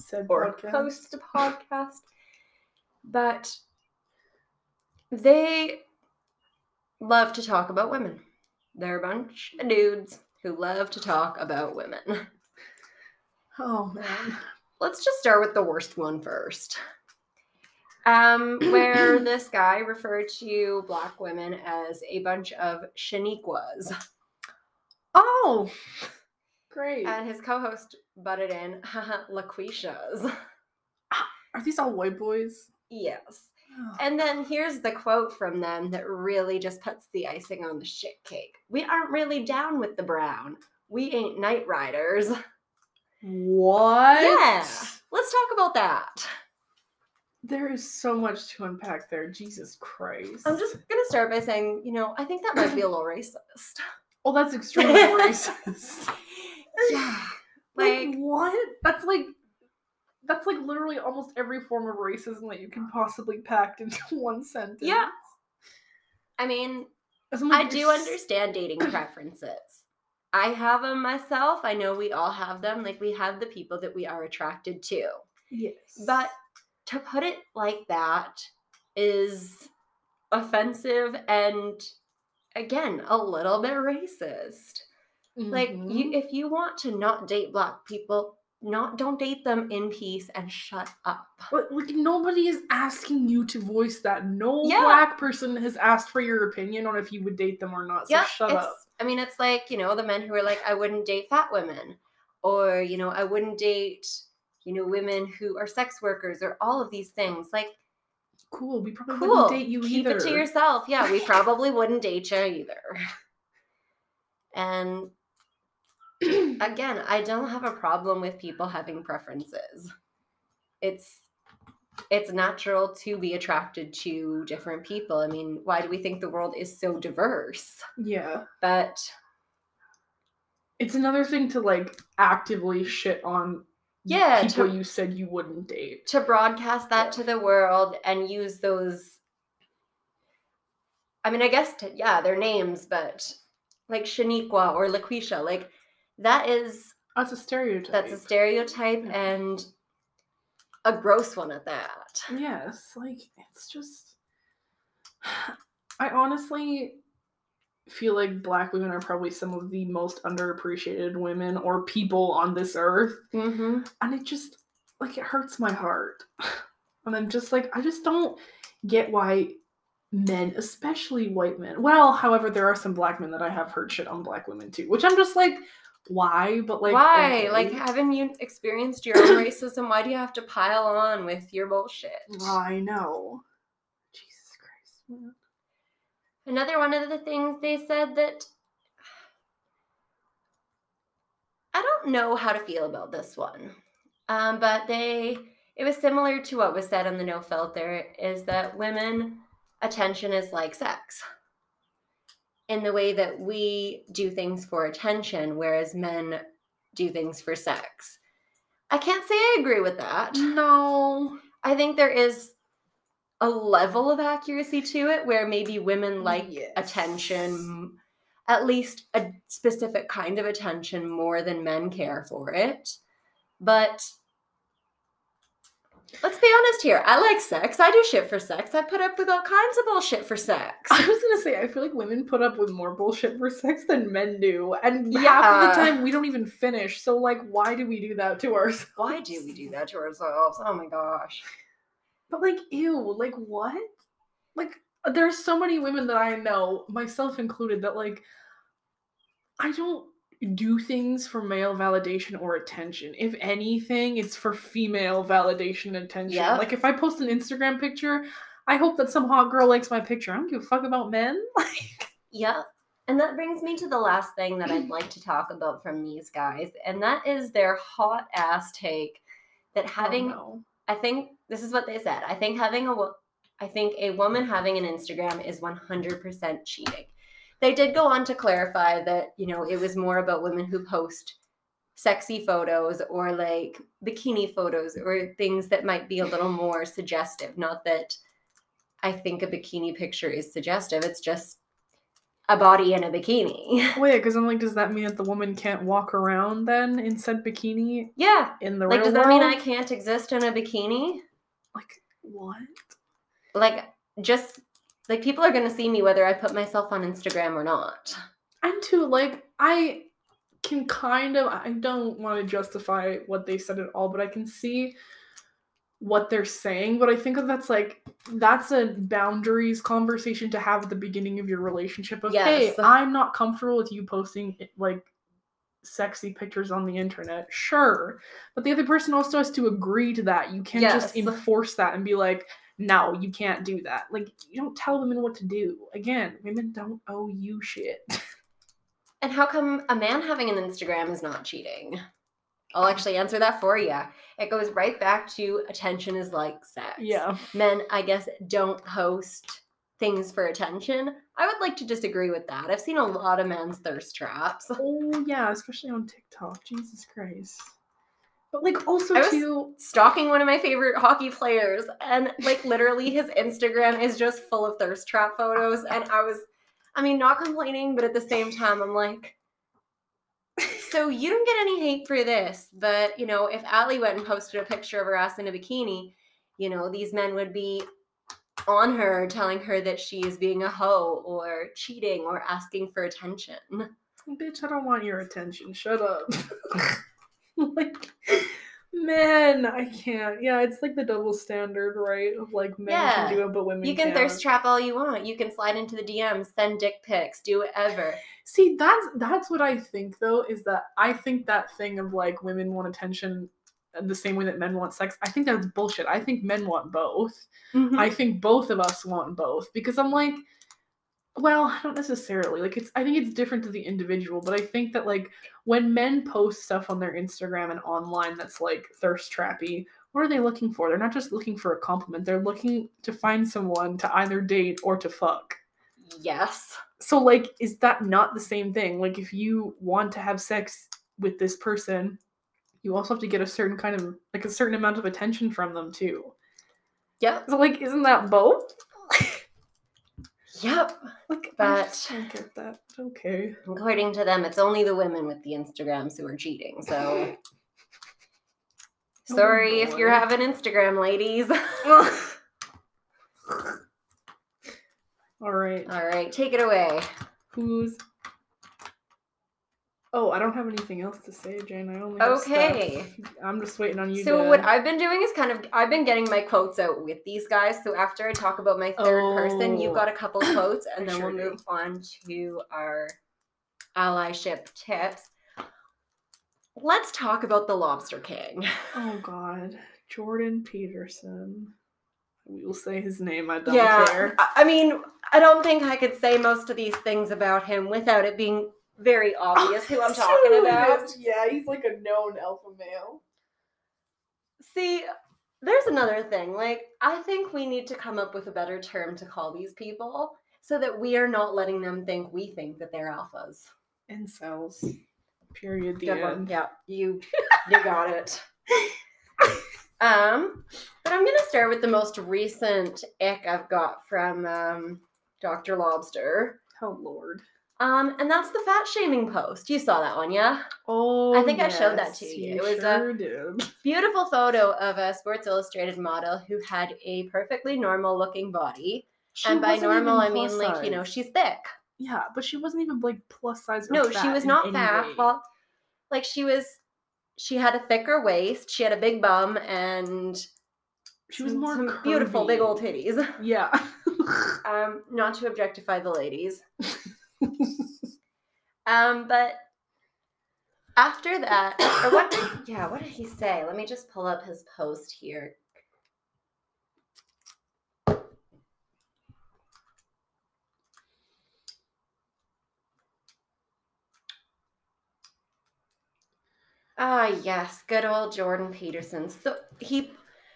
Said or podcast. host a podcast, but they love to talk about women. They're a bunch of dudes who love to talk about women. Oh man. Let's just start with the worst one first. Um, where this guy referred to black women as a bunch of shaniquas. Oh, great. And his co-host butted in, laquishas. Are these all white boys? yes. Oh. And then here's the quote from them that really just puts the icing on the shit cake. We aren't really down with the brown. We ain't night riders. What? Yeah. Let's talk about that. There is so much to unpack there. Jesus Christ. I'm just gonna start by saying, you know, I think that might be a little racist. Oh, that's extremely racist. Yeah. Like, Like, what? That's like that's like literally almost every form of racism that you can possibly pack into one sentence. Yeah. I mean, I do s- understand dating preferences. I have them myself. I know we all have them. Like, we have the people that we are attracted to. Yes. But to put it like that is offensive and, again, a little bit racist. Like you Mhm. if you want to not date black people, not don't date them in peace and shut up. But like nobody is asking you to voice that. No Yeah. black person has asked for your opinion on if you would date them or not. So yeah, shut up. I mean it's like, you know, the men who are like, I wouldn't date fat women. Or, you know, I wouldn't date, you know, women who are sex workers or all of these things. Like, Cool. We probably cool. wouldn't date you Keep either. Keep it to yourself. Yeah, we probably wouldn't date you either. And again, I don't have a problem with people having preferences. It's it's natural to be attracted to different people. I mean, why do we think the world is so diverse? Yeah. But It's another thing to like actively shit on Yeah, people to- you said you wouldn't date. to broadcast that Yeah. to the world and use those I mean, I guess to, yeah, their names, but like Shaniqua or Laquisha, like that is That's a stereotype. that's a stereotype Yeah. and a gross one at that. Yes, like it's just I honestly feel like black women are probably some of the most underappreciated women or people on this earth. Mm-hmm. And it just like it hurts my heart. And I'm just like, I just don't get why men, especially white men. Well, however, there are some black men that I have heard shit on black women too, which I'm just like, why? But like why? okay. Like, haven't you experienced your own racism? Why do you have to pile on with your bullshit? I know. Jesus Christ. Another one of the things they said that I don't know how to feel about this one, um, but they it was similar to what was said on the No Filter is that women attention is like sex in the way that we do things for attention, whereas men do things for sex. I can't say I agree with that. No. I think there is a level of accuracy to it where maybe women like Yes. attention, at least a specific kind of attention, more than men care for it. But Let's be honest here. I like sex. I do shit for sex. I put up with all kinds of bullshit for sex. I was gonna say, I feel like women put up with more bullshit for sex than men do, and half of the time we don't even finish. So, like, why do we do that to ourselves? Why do we do that to ourselves? Oh my gosh. But like, ew, like what? Like, there's so many women that I know, myself included, that like, I don't do things for male validation or attention. If anything, it's for female validation and attention. Yeah. Like, if I post an Instagram picture, I hope that some hot girl likes my picture. I don't give a fuck about men. Like, Yeah. And that brings me to the last thing that I'd like to talk about from these guys, and that is their hot ass take that oh, having oh, no. I think this is what they said. I think having a I think a woman having an Instagram is 100% cheating. They did go on to clarify that, you know, it was more about women who post sexy photos or like bikini photos or things that might be a little more suggestive. Not that I think a bikini picture is suggestive. It's just a body in a bikini. Wait, because I'm like, does that mean that the woman can't walk around then in said bikini yeah. in the Like real does that mean? I can't exist in a bikini? Like, what? like just like people are going to see me whether I put myself on Instagram or not. And too, like, I can kind of, I don't want to justify what they said at all, but I can see what they're saying. But I think that that's like, that's a boundaries conversation to have at the beginning of your relationship of, hey, I'm not comfortable with you posting eh, like sexy pictures on the internet. Sure. But the other person also has to agree to that. You can't just enforce that and be like, no, you can't do that. Like, you don't tell women what to do. Again, women don't owe you shit. And how come a man having an Instagram is not cheating? I'll um, actually answer that for you. It goes right back to attention is like sex. yeah. Men, I guess, don't post things for attention. I would like to disagree with that. I've seen a lot of men's thirst traps. Oh yeah, especially on TikTok. Jesus Christ. But like also I was- too Stalking one of my favorite hockey players, and like literally his Instagram is just full of thirst trap photos. And I was, I mean, not complaining, but at the same time, I'm like, so you don't get any hate for this, but you know, if Ally went and posted a picture of her ass in a bikini, you know, these men would be on her telling her that she is being a hoe or cheating or asking for attention. bitch, I don't want your attention. Shut up. like man, I can't. Yeah, it's like the double standard, right? Of like men Yeah. can do it, but women You can can't. thirst trap all you want. You can slide into the DMs, send dick pics, do whatever. See, that's that's what I think though, is that I think that thing of like women want attention the same way that men want sex. I think that's bullshit. I think men want both. Mm-hmm. I think both of us want both because I'm like, well, I don't necessarily. Like it's I think it's different to the individual, but I think that like when men post stuff on their Instagram and online that's like thirst trappy, what are they looking for? They're not just looking for a compliment. They're looking to find someone to either date or to fuck. Yes. So like is that not the same thing? Like if you want to have sex with this person, you also have to get a certain kind of like a certain amount of attention from them too. Yeah. So like isn't that both? Yep. I But- just don't get that. Okay. According to them, it's only the women with the Instagrams who are cheating. So Oh, sorry if you're having Instagram, ladies. All right. All right, take it away. Who's? Oh, I don't have anything else to say, Jane. I only have stuff. Okay. I'm just waiting on you. So to... what I've been doing is kind of I've been getting my quotes out with these guys. So after I talk about my third person, you've Oh. got a couple quotes, and then sure we'll do. move on to our allyship tips. Let's talk about the Lobster King. Oh God, Jordan Peterson. We will say his name. I don't yeah, care. I- I mean, I don't think I could say most of these things about him without it being very obvious who I'm talking about. Yeah, he's like a known alpha male. See, there's another thing. Like, I think we need to come up with a better term to call these people so that we are not letting them think we think that they're alphas. Incels. Period. The Good one. Yeah, you you got it. Um, but I'm gonna start with the most recent ick I've got from um, Dr. Lobster. Oh Lord. Um, and that's the fat shaming post. You saw that one, yeah? Oh, I think I showed that to yes, you. It was a- did. Beautiful photo of a Sports Illustrated model who had a perfectly normal looking body. She and by normal, I mean plus like, you know, she's thick. yeah, but she wasn't even like plus size. Or No, she was not fat. way. Well, like she was, she had a thicker waist, she had a big bum, and she was more beautiful big old titties. Yeah. Um, not to objectify the ladies. Um, but after that, or what? Did, yeah, what did he say? Let me just pull up his post here. Ah, yes, good old Jordan Peterson. So he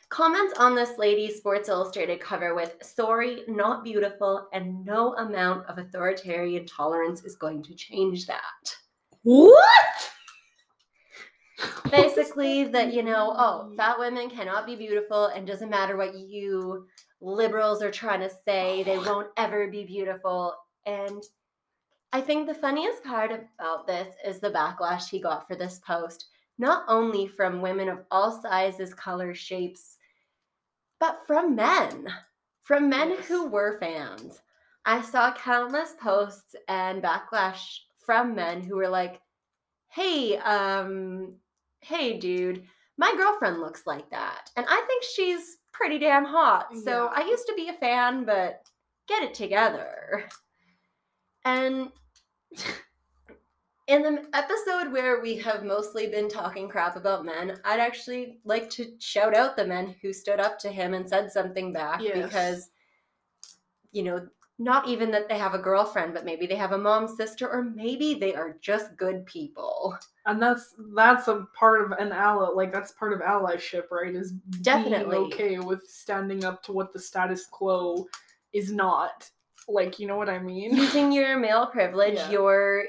comments on this lady's Sports Illustrated cover with sorry, not beautiful, and no amount of authoritarian tolerance is going to change that. what? Basically, that, you know, oh, fat women cannot be beautiful, and doesn't matter what you liberals are trying to say, they won't ever be beautiful. And I think the funniest part about this is the backlash he got for this post, not only from women of all sizes, colors, shapes, but from men, from men who were fans. I saw countless posts and backlash from men who were like, "Hey, um, hey, dude, my girlfriend looks like that, and I think she's pretty damn hot. So Yeah. I used to be a fan, but get it together." And in the episode where we have mostly been talking crap about men, I'd actually like to shout out the men who stood up to him and said something back Yes. because, you know, not even that they have a girlfriend, but maybe they have a mom, sister, or maybe they are just good people. And that's that's a part of an ally. Like that's part of allyship, right? Is being Definitely. okay with standing up to what the status quo is not. Like you know what I mean? Using your male privilege, Yeah. your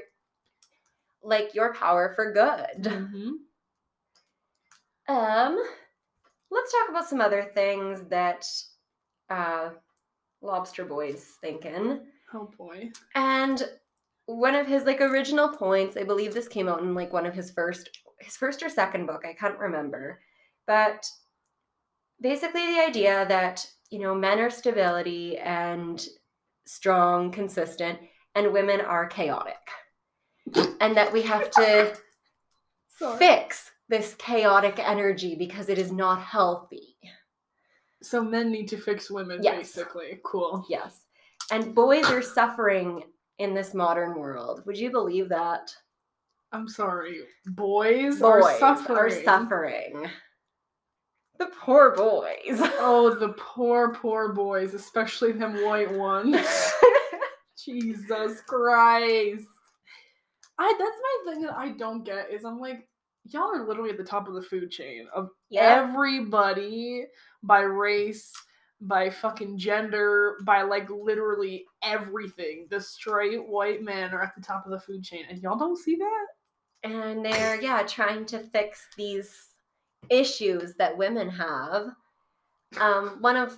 like your power for good. Mhm. Um, let's talk about some other things that uh, Lobster Boy's thinking. Oh boy. And one of his like original points, I believe this came out in like one of his first his first or second book, I can't remember. But basically the idea that, you know, men are stability and strong, consistent, and women are chaotic. and that we have to fix this chaotic energy because it is not healthy. So men need to fix women, Yes. basically. Cool. Yes. And boys are suffering in this modern world. Would you believe that? I'm sorry. Boys, Boys are suffering. are suffering. The poor boys. Oh, the poor, poor boys, especially them white ones. Jesus Christ. I that's my thing that I don't get is I'm like, y'all are literally at the top of the food chain of everybody by race, by fucking gender, by like literally everything. The straight white men are at the top of the food chain, and y'all don't see that. And they're, yeah, trying to fix these issues that women have. Um, one of,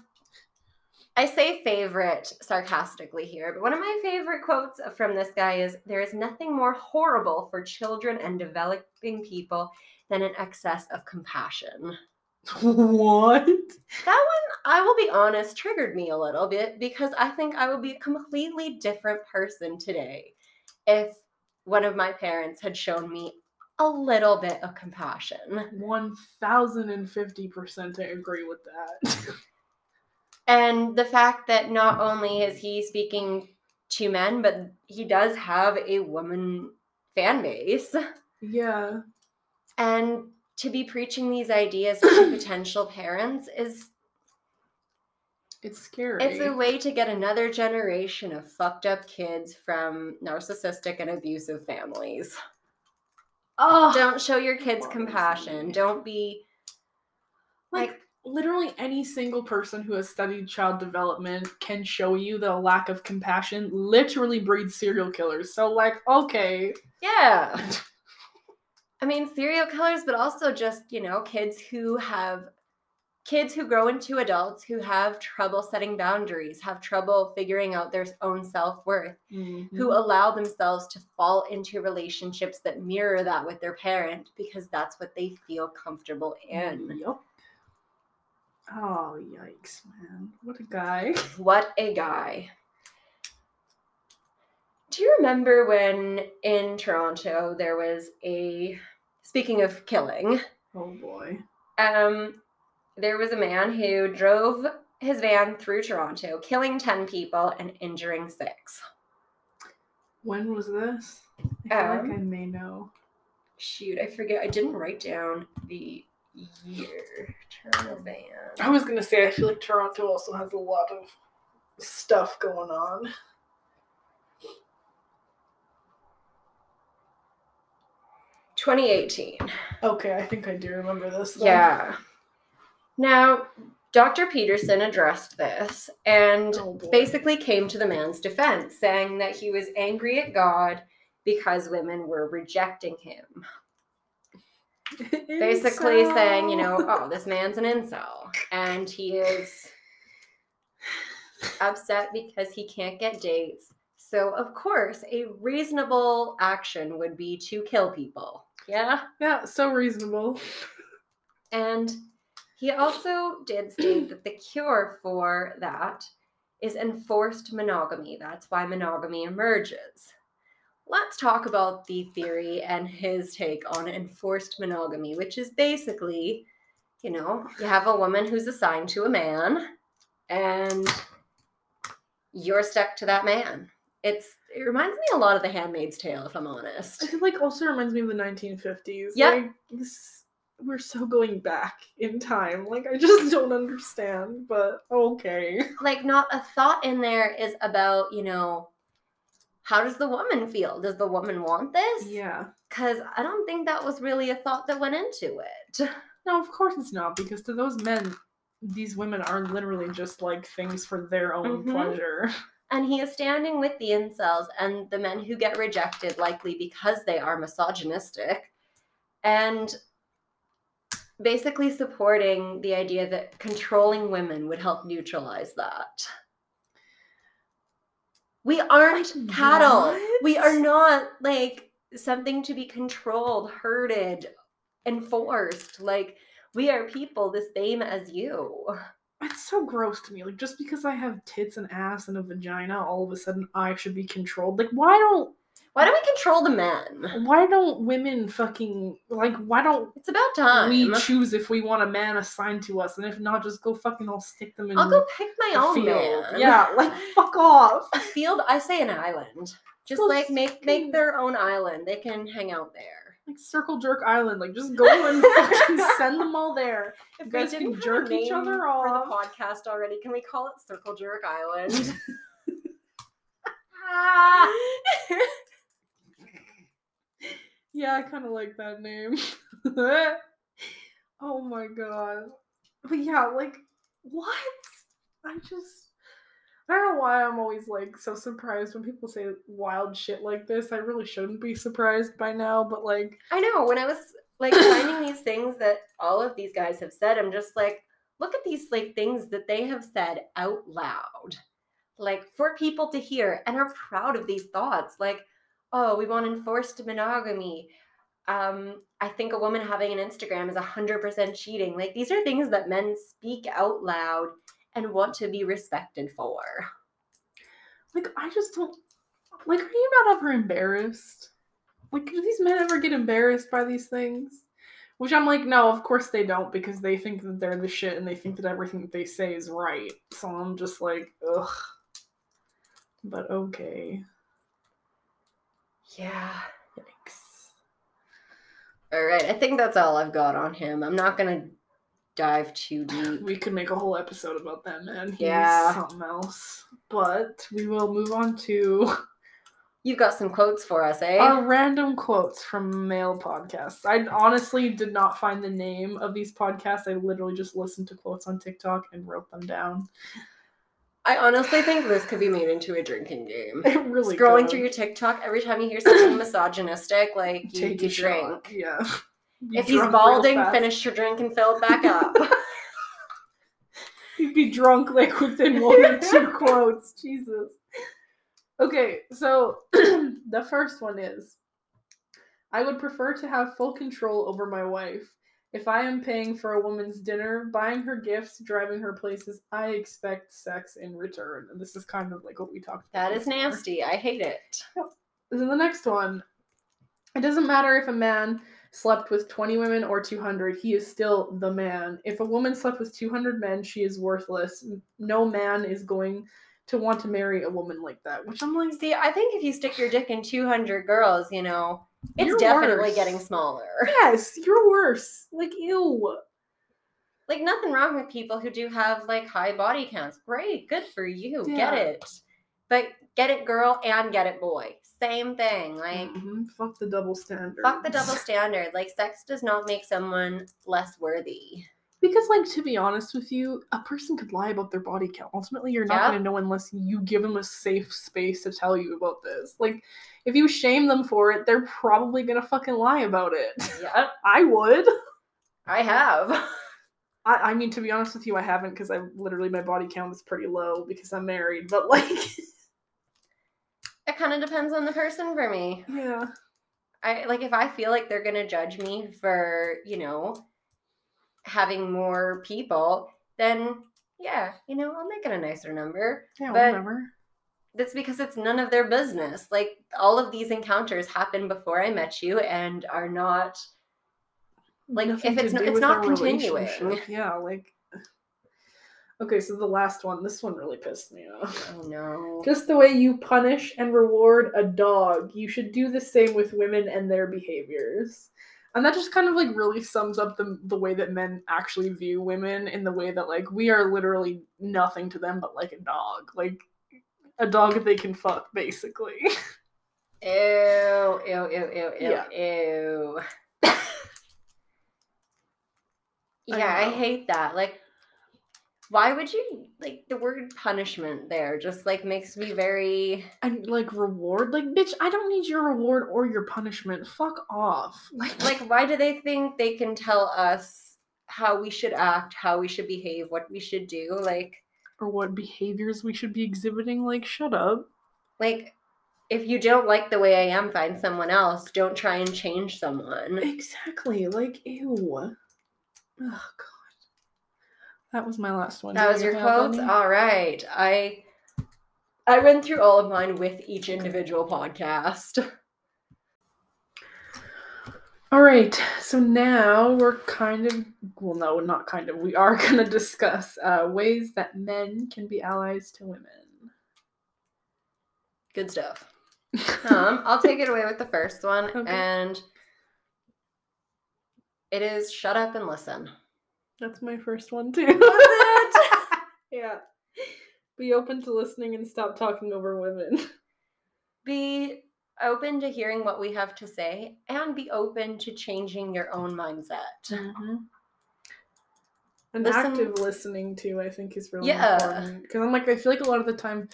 I say favorite sarcastically here, but one of my favorite quotes from this guy is There is nothing more horrible for children and developing people than an excess of compassion. what? That one, I will be honest, triggered me a little bit because I think I would be a completely different person today if one of my parents had shown me a little bit of compassion. One thousand and fifty percent, I agree with that. And the fact that not only is he speaking to men, but he does have a woman fan base. yeah. And to be preaching these ideas to potential parents is It's scary. It's a way to get another generation of fucked up kids from narcissistic and abusive families. Oh, Don't show your kids compassion. Don't be like, like literally any single person who has studied child development can show you that a lack of compassion literally breeds serial killers. So like, okay. yeah. I mean serial killers, but also just, you know, kids who have kids who grow into adults who have trouble setting boundaries, have trouble figuring out their own self worth, Mm-hmm. who allow themselves to fall into relationships that mirror that with their parent because that's what they feel comfortable in. Yup. Oh yikes, man! What a guy. What a guy. Do you remember when in Toronto there was a speaking of killing, Oh boy. um there was a man who drove his van through Toronto, killing 10 people and injuring 6. When was this? I feel Um, like I may know. Shoot, I forget. I didn't write down the year. Toronto van. I was gonna say I feel like Toronto also has a lot of stuff going on. Twenty eighteen. Okay, I think I do remember this. then. Yeah. Now, Dr. Peterson addressed this and Oh, basically came to the man's defense, saying that he was angry at God because women were rejecting him. Basically saying, you know, oh, this man's an incel. And he is upset because he can't get dates. So, of course, a reasonable action would be to kill people. Yeah? Yeah, so reasonable. And he also did state that the cure for that is enforced monogamy. That's why monogamy emerges. Let's talk about the theory and his take on enforced monogamy, which is basically, you know, you have a woman who's assigned to a man and you're stuck to that man. It's it reminds me a lot of the Handmaid's Tale, if I'm I honest. feel like also reminds me of the 1950s. Yep. Like, we're so going back in time. Like, I just don't understand, but okay. like not a thought in there is about you know how does the woman feel does the woman want this Yeah. because i don't think that was really a thought that went into it No, of course it's not, because to those men, these women are literally just like things for their own Mhm. pleasure. and he is standing with the incels and the men who get rejected likely because they are misogynistic and basically supporting the idea that controlling women would help neutralize that. We aren't Like, cattle. We are not like something to be controlled herded enforced. Like we are people the same as you. It's so gross to me. Like, just because I have tits and ass and a vagina, all of a sudden I should be controlled. Like, why don't why do we control the men why don't women fucking like why don't it's about time we choose if we want a man assigned to us, and if not, just go fucking all stick them in I'll go pick my the own field. man. Yeah, like fuck off. a field. I say an island. Just Well, like make make their own island. They can hang out there. Like Circle Jerk Island, like just go and fucking send them all there. If You guys can jerk each other for off. the podcast already, can we call it Circle Jerk Island? Yeah, I kind of like that name. oh my god. But yeah, like, what? I just. I don't know why I'm always like so surprised when people say wild shit like this. I really shouldn't be surprised by now, but like, I know. When I was like finding these things that all of these guys have said, I'm just like, look at these like things that they have said out loud, like for people to hear and are proud of these thoughts. Like, oh, we want enforced monogamy. Um, I think a woman having an Instagram is hundred percent cheating. Like these are things that men speak out loud and want to be respected for. like I just don't. Like, are you not ever embarrassed? Like, do these men ever get embarrassed by these things? Which I'm like, no, of course they don't, because they think that they're the shit and they think that everything that they say is right. So I'm just like, ugh. But okay. Yeah. Yikes. All right. I think that's all I've got on him. I'm not gonna dive too deep. We could make a whole episode about that man. He's Yeah. something else. But we will move on to You've got some quotes for us, eh? our random quotes from male podcasts. I honestly did not find the name of these podcasts. I literally just listened to quotes on TikTok and wrote them down. I honestly think this could be made into a drinking game. It really Scrolling could. through your TikTok, every time you hear something misogynistic, like you, take you a drink. shot. Yeah. Be If he's balding, finish your drink and fill it back up. He'd be drunk like within one or two quotes. Jesus. Okay, so the first one is I would prefer to have full control over my wife. If I am paying for a woman's dinner, buying her gifts, driving her places, I expect sex in return. And this is kind of like what we talked about. That is before. nasty. I hate it. Then the next one. It doesn't matter if a man slept with 20 women or 200, he is still the man. If a woman slept with 200 men, she is worthless. No man is going to want to marry a woman like that, which I'm like, See, I think if you stick your dick in 200 girls, you know, it's You're definitely worse. getting smaller. yes, you're worse. Like, ew. Like, nothing wrong with people who do have, like, high body counts. Great. Good for you. Get it. But get it girl and get it boy. Same thing. Like, Mhm, Fuck the double standard. fuck the double standard. Like, sex does not make someone less worthy. Because, like, to be honest with you, a person could lie about their body count. Ultimately, you're not Yeah. going to know unless you give them a safe space to tell you about this. Like, if you shame them for it, they're probably going to fucking lie about it. Yeah, I would. I have. I, I mean, to be honest with you, I haven't because I literally, my body count is pretty low because I'm married. But, like, it kind of depends on the person for me. yeah. I like if I feel like they're gonna judge me for, you know, having more people, then yeah, you know, I'll make it a nicer number. Yeah, But- whatever. That's because it's none of their business. Like all of these encounters happened before I met you and are not like, if Nothing to it's not- it's not continuing. Yeah, like. Okay, so the last one. This one really pissed me off. oh no. Just the way you punish and reward a dog, you should do the same with women and their behaviors. And that just kind of like really sums up the the way that men actually view women in the way that like we are literally nothing to them but like a dog. Like a dog that they can fuck basically. Ew, ew, ew, ew, ew, Yeah. ew. I yeah, I know. hate that. Like, why would you like the word punishment there? Just like makes me very and like reward like bitch, I don't need your reward or your punishment. Fuck off. Like like. Why do they think they can tell us how we should act, how we should behave, what we should do? Like, or what behaviors we should be exhibiting like shut up. like if you don't like the way I am, find someone else. Don't try and change someone. Exactly. Like ew. Oh god. That was my last one. That Do was you your quote. All right, I I went through all of mine with each individual podcast. All right. So now we're kind of well, no, not kind of. We are going to discuss uh, ways that men can be allies to women. Good stuff. Um, I'll take it away with the first one, Okay. and it is shut up and listen. That's my first one too. yeah. Be open to listening and stop talking over women. Be open to hearing what we have to say, and be open to changing your own mindset. Mm-hmm. And Listen- active listening too, I think, is really Yeah. important. Because I'm like, I feel like a lot of the time,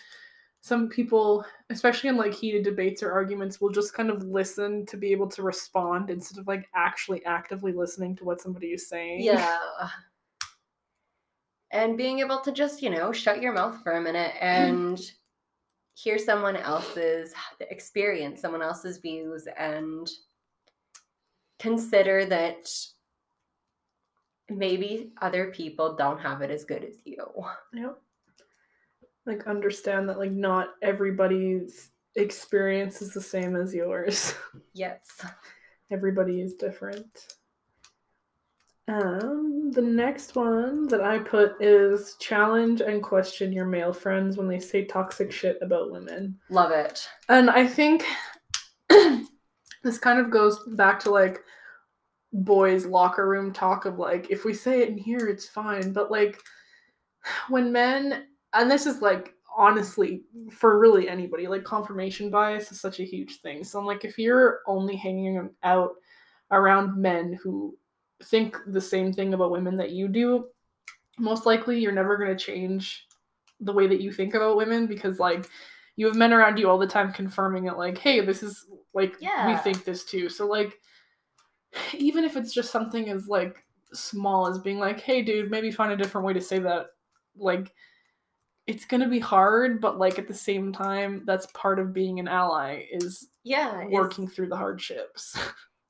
some people, especially in like heated debates or arguments, will just kind of listen to be able to respond instead of like actually actively listening to what somebody is saying. Yeah. And being able to just, you know, shut your mouth for a minute and hear someone else's experience, someone else's views, and consider that maybe other people don't have it as good as you. Yep. Like understand that like not everybody's experience is the same as yours. Yes. Everybody is different. Um, the next one that I put is challenge and question your male friends when they say toxic shit about women. Love it. And I think this kind of goes back to like boys' locker room talk of like, if we say it in here, it's fine. But like, when men, and this is like, honestly, for really anybody, like, confirmation bias is such a huge thing. So I'm like, if you're only hanging out around men who think the same thing about women that you do, most likely you're never going to change the way that you think about women because, like, you have men around you all the time confirming it like hey this is like we think this too so like even if it's just something as like small as being like hey dude maybe find a different way to say that like it's gonna be hard, but like at the same time, that's part of being an ally is Yeah. it's- working through the hardships.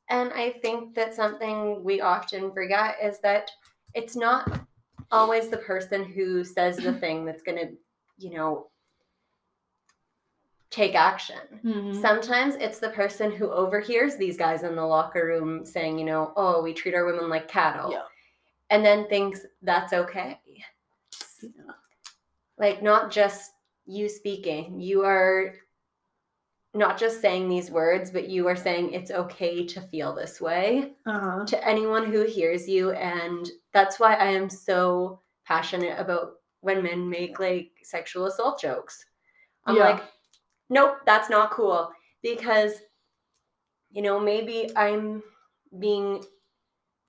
And I think that something we often forget is that it's not always the person who says the thing that's going to, you know, take action. Mhm. Sometimes it's the person who overhears these guys in the locker room saying, you know, oh, we treat our women like cattle. Yeah. And then thinks that's okay. Yeah. Like, not just you speaking, you are not just saying these words, but you are saying it's okay to feel this way Uh-huh. to anyone who hears you. And that's why I am so passionate about when men make like sexual assault jokes. I'm Yeah. like, nope, that's not cool. Because, you know, maybe I'm being,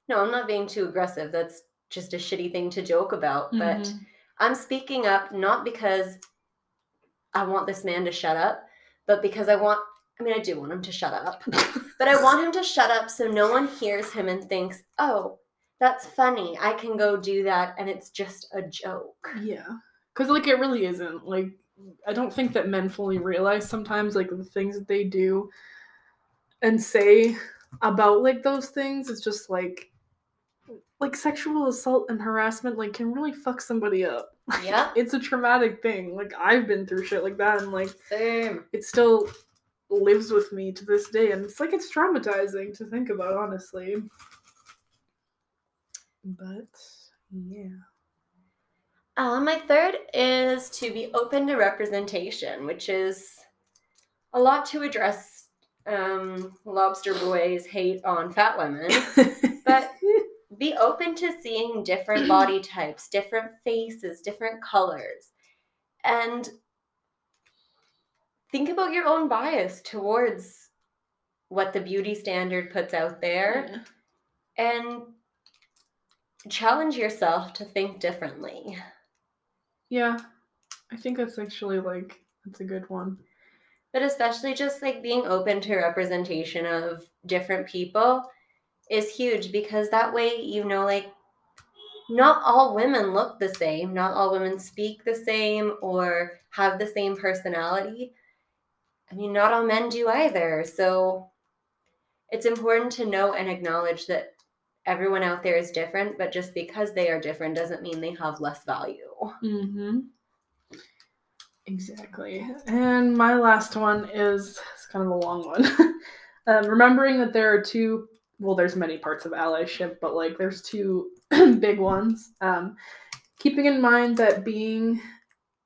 no, I'm not being too aggressive. That's just a shitty thing to joke about. But Mhm. I'm speaking up not because I want this man to shut up, but because I want, I mean, I do want him to shut up. But I want him to shut up so no one hears him and thinks, oh, that's funny. I can go do that and it's just a joke. Yeah. Cuz like it really isn't. Like I don't think that men fully realize sometimes like the things that they do and say about like those things it's just like like sexual assault and harassment like can really fuck somebody up. Yeah. It's a traumatic thing. Like I've been through shit like that and like Same. it still lives with me to this day and it's like it's traumatizing to think about honestly but yeah Uh, my third is to be open to representation, which is a lot to address um, Lobster Boy's hate on fat women. But be open to seeing different body types, different faces, different colors, and think about your own bias towards what the beauty standard puts out there and challenge yourself to think differently. yeah i think that's actually like that's a good one. But especially just like being open to representation of different people is huge because that way you know like not all women look the same, not all women speak the same or have the same personality. I mean, not all men do either. So it's important to know and acknowledge that everyone out there is different, but just because they are different doesn't mean they have less value. mm-hmm exactly and my last one is it's kind of a long one um, remembering that there are two well there's many parts of allyship but like there's two big ones. Um, keeping in mind that being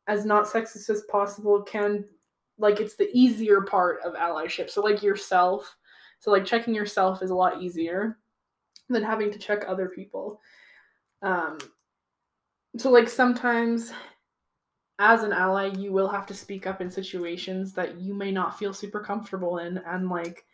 as not sexist as possible can like it's the easier part of allyship. So like yourself so like checking yourself is a lot easier than having to check other people. Um so like sometimes as an ally you will have to speak up in situations that you may not feel super comfortable in and like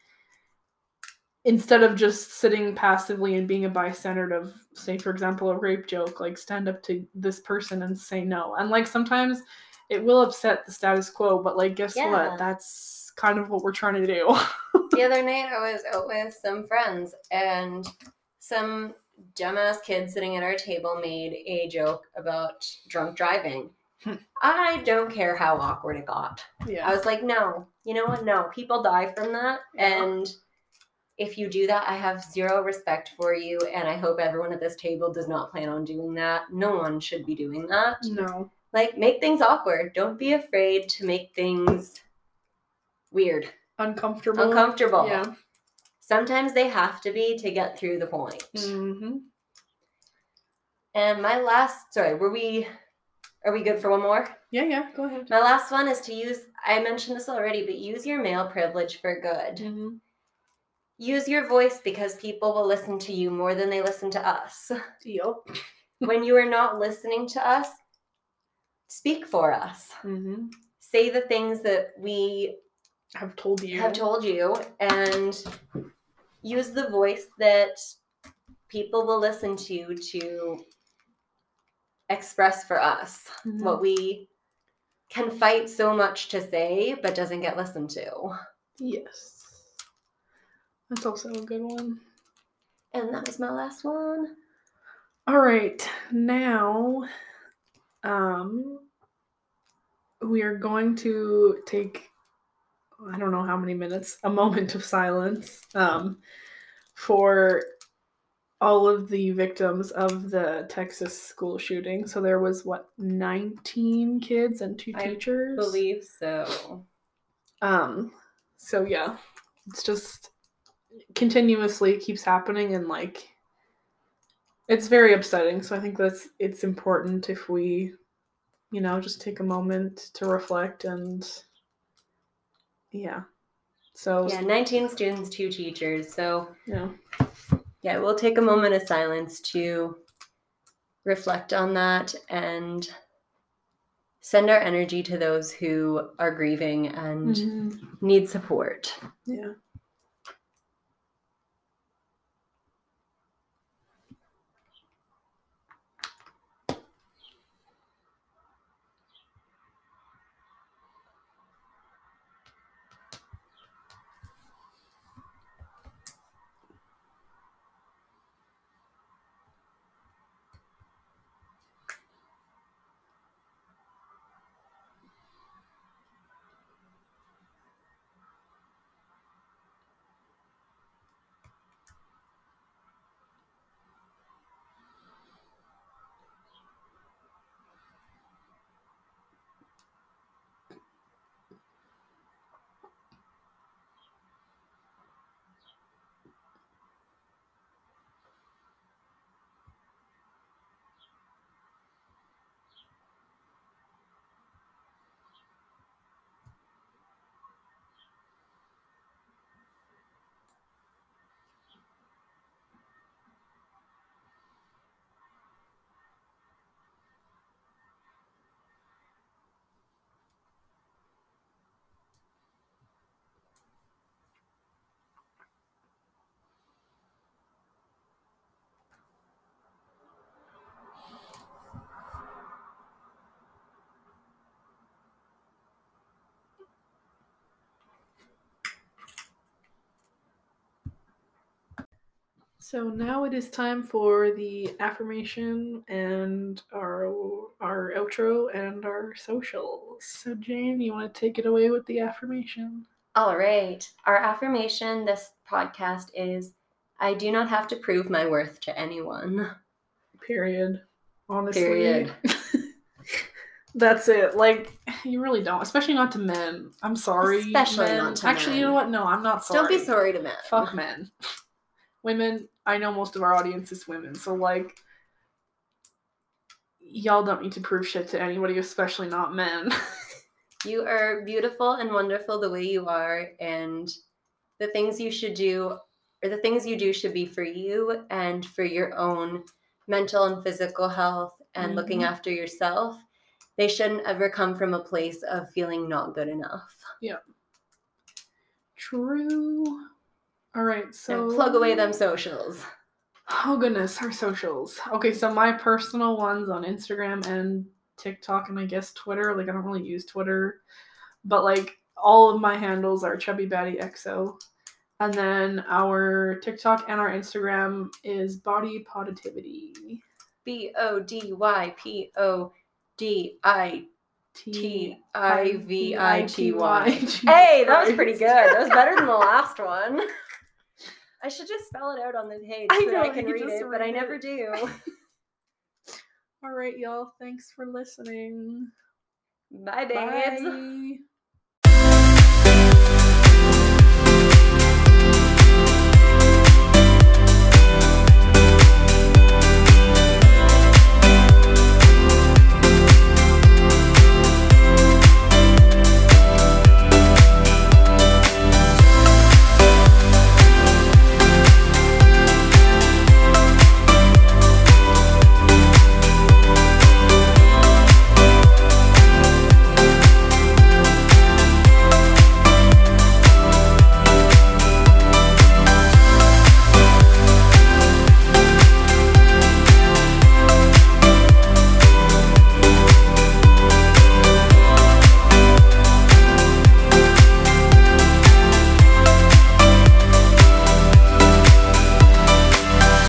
instead of just sitting passively and being a bystander of say for example a rape joke like stand up to this person and say no and like sometimes it will upset the status quo but like guess Yeah. what that's kind of what we're trying to do the other night I was out with some friends and some dumbass kid sitting at our table made a joke about drunk driving. Hmm. I don't care how awkward it got. Yeah. I was like, no, you know what? No, people die from that. Yeah. And if you do that, I have zero respect for you. And I hope everyone at this table does not plan on doing that. No one should be doing that. no Like, make things awkward. Don't be afraid to make things weird, uncomfortable uncomfortable. yeah Sometimes they have to be to get through the point. mm-hmm. And my last, sorry, were we, are we good for one more? yeah yeah go ahead My last one is to use, I mentioned this already, but use your male privilege for good. mm-hmm. Use your voice because people will listen to you more than they listen to us. yep when you are not listening to us, speak for us. mm-hmm. Say the things that we I've told you. have told you and use the voice that people will listen to to express for us Mhm. what we can fight so much to say but doesn't get listened to. Yes. That's also a good one. And that was my last one. All right, now um, we are going to take I don't know how many minutes, a moment of silence um, for all of the victims of the Texas school shooting. So there was what 19 kids and two I teachers. Believe so. Um so yeah, it's just continuously keeps happening and like it's very upsetting. So I think that's it's important if we you know just take a moment to reflect and yeah. So Yeah, 19 students, two teachers. So yeah. yeah, we'll take a moment of silence to reflect on that and send our energy to those who are grieving and Mhm. need support. Yeah. So now it is time for the affirmation and our our outro and our socials. So Jane, you want to take it away with the affirmation? All right. Our affirmation this podcast is I do not have to prove my worth to anyone. Period. Honestly. Period. That's it. Like you really don't, especially not to men. I'm sorry. Especially men. not to Actually, you know what? No, I'm not sorry. Don't be sorry to men. Fuck men. Women, I know most of our audience is women, so like y'all don't need to prove shit to anybody, especially not men. You are beautiful and wonderful the way you are, and the things you should do, or the things you do, should be for you and for your own mental and physical health and looking Mhm. after yourself. They shouldn't ever come from a place of feeling not good enough. Yeah. True. All right, so plug away them socials. Oh goodness, our socials. Okay, so my personal ones on Instagram and TikTok and I guess Twitter. Like I don't really use Twitter, but like all of my handles are Chubby Batty XO. And then our TikTok and our Instagram is Body Positivity. B O D Y P O D I T I V I T Y. Hey, that was pretty good. That was better than the last one. I should just spell it out on the page I so know, I can read it, but I never do. All right, y'all. Thanks for listening. Bye, babes. Bye.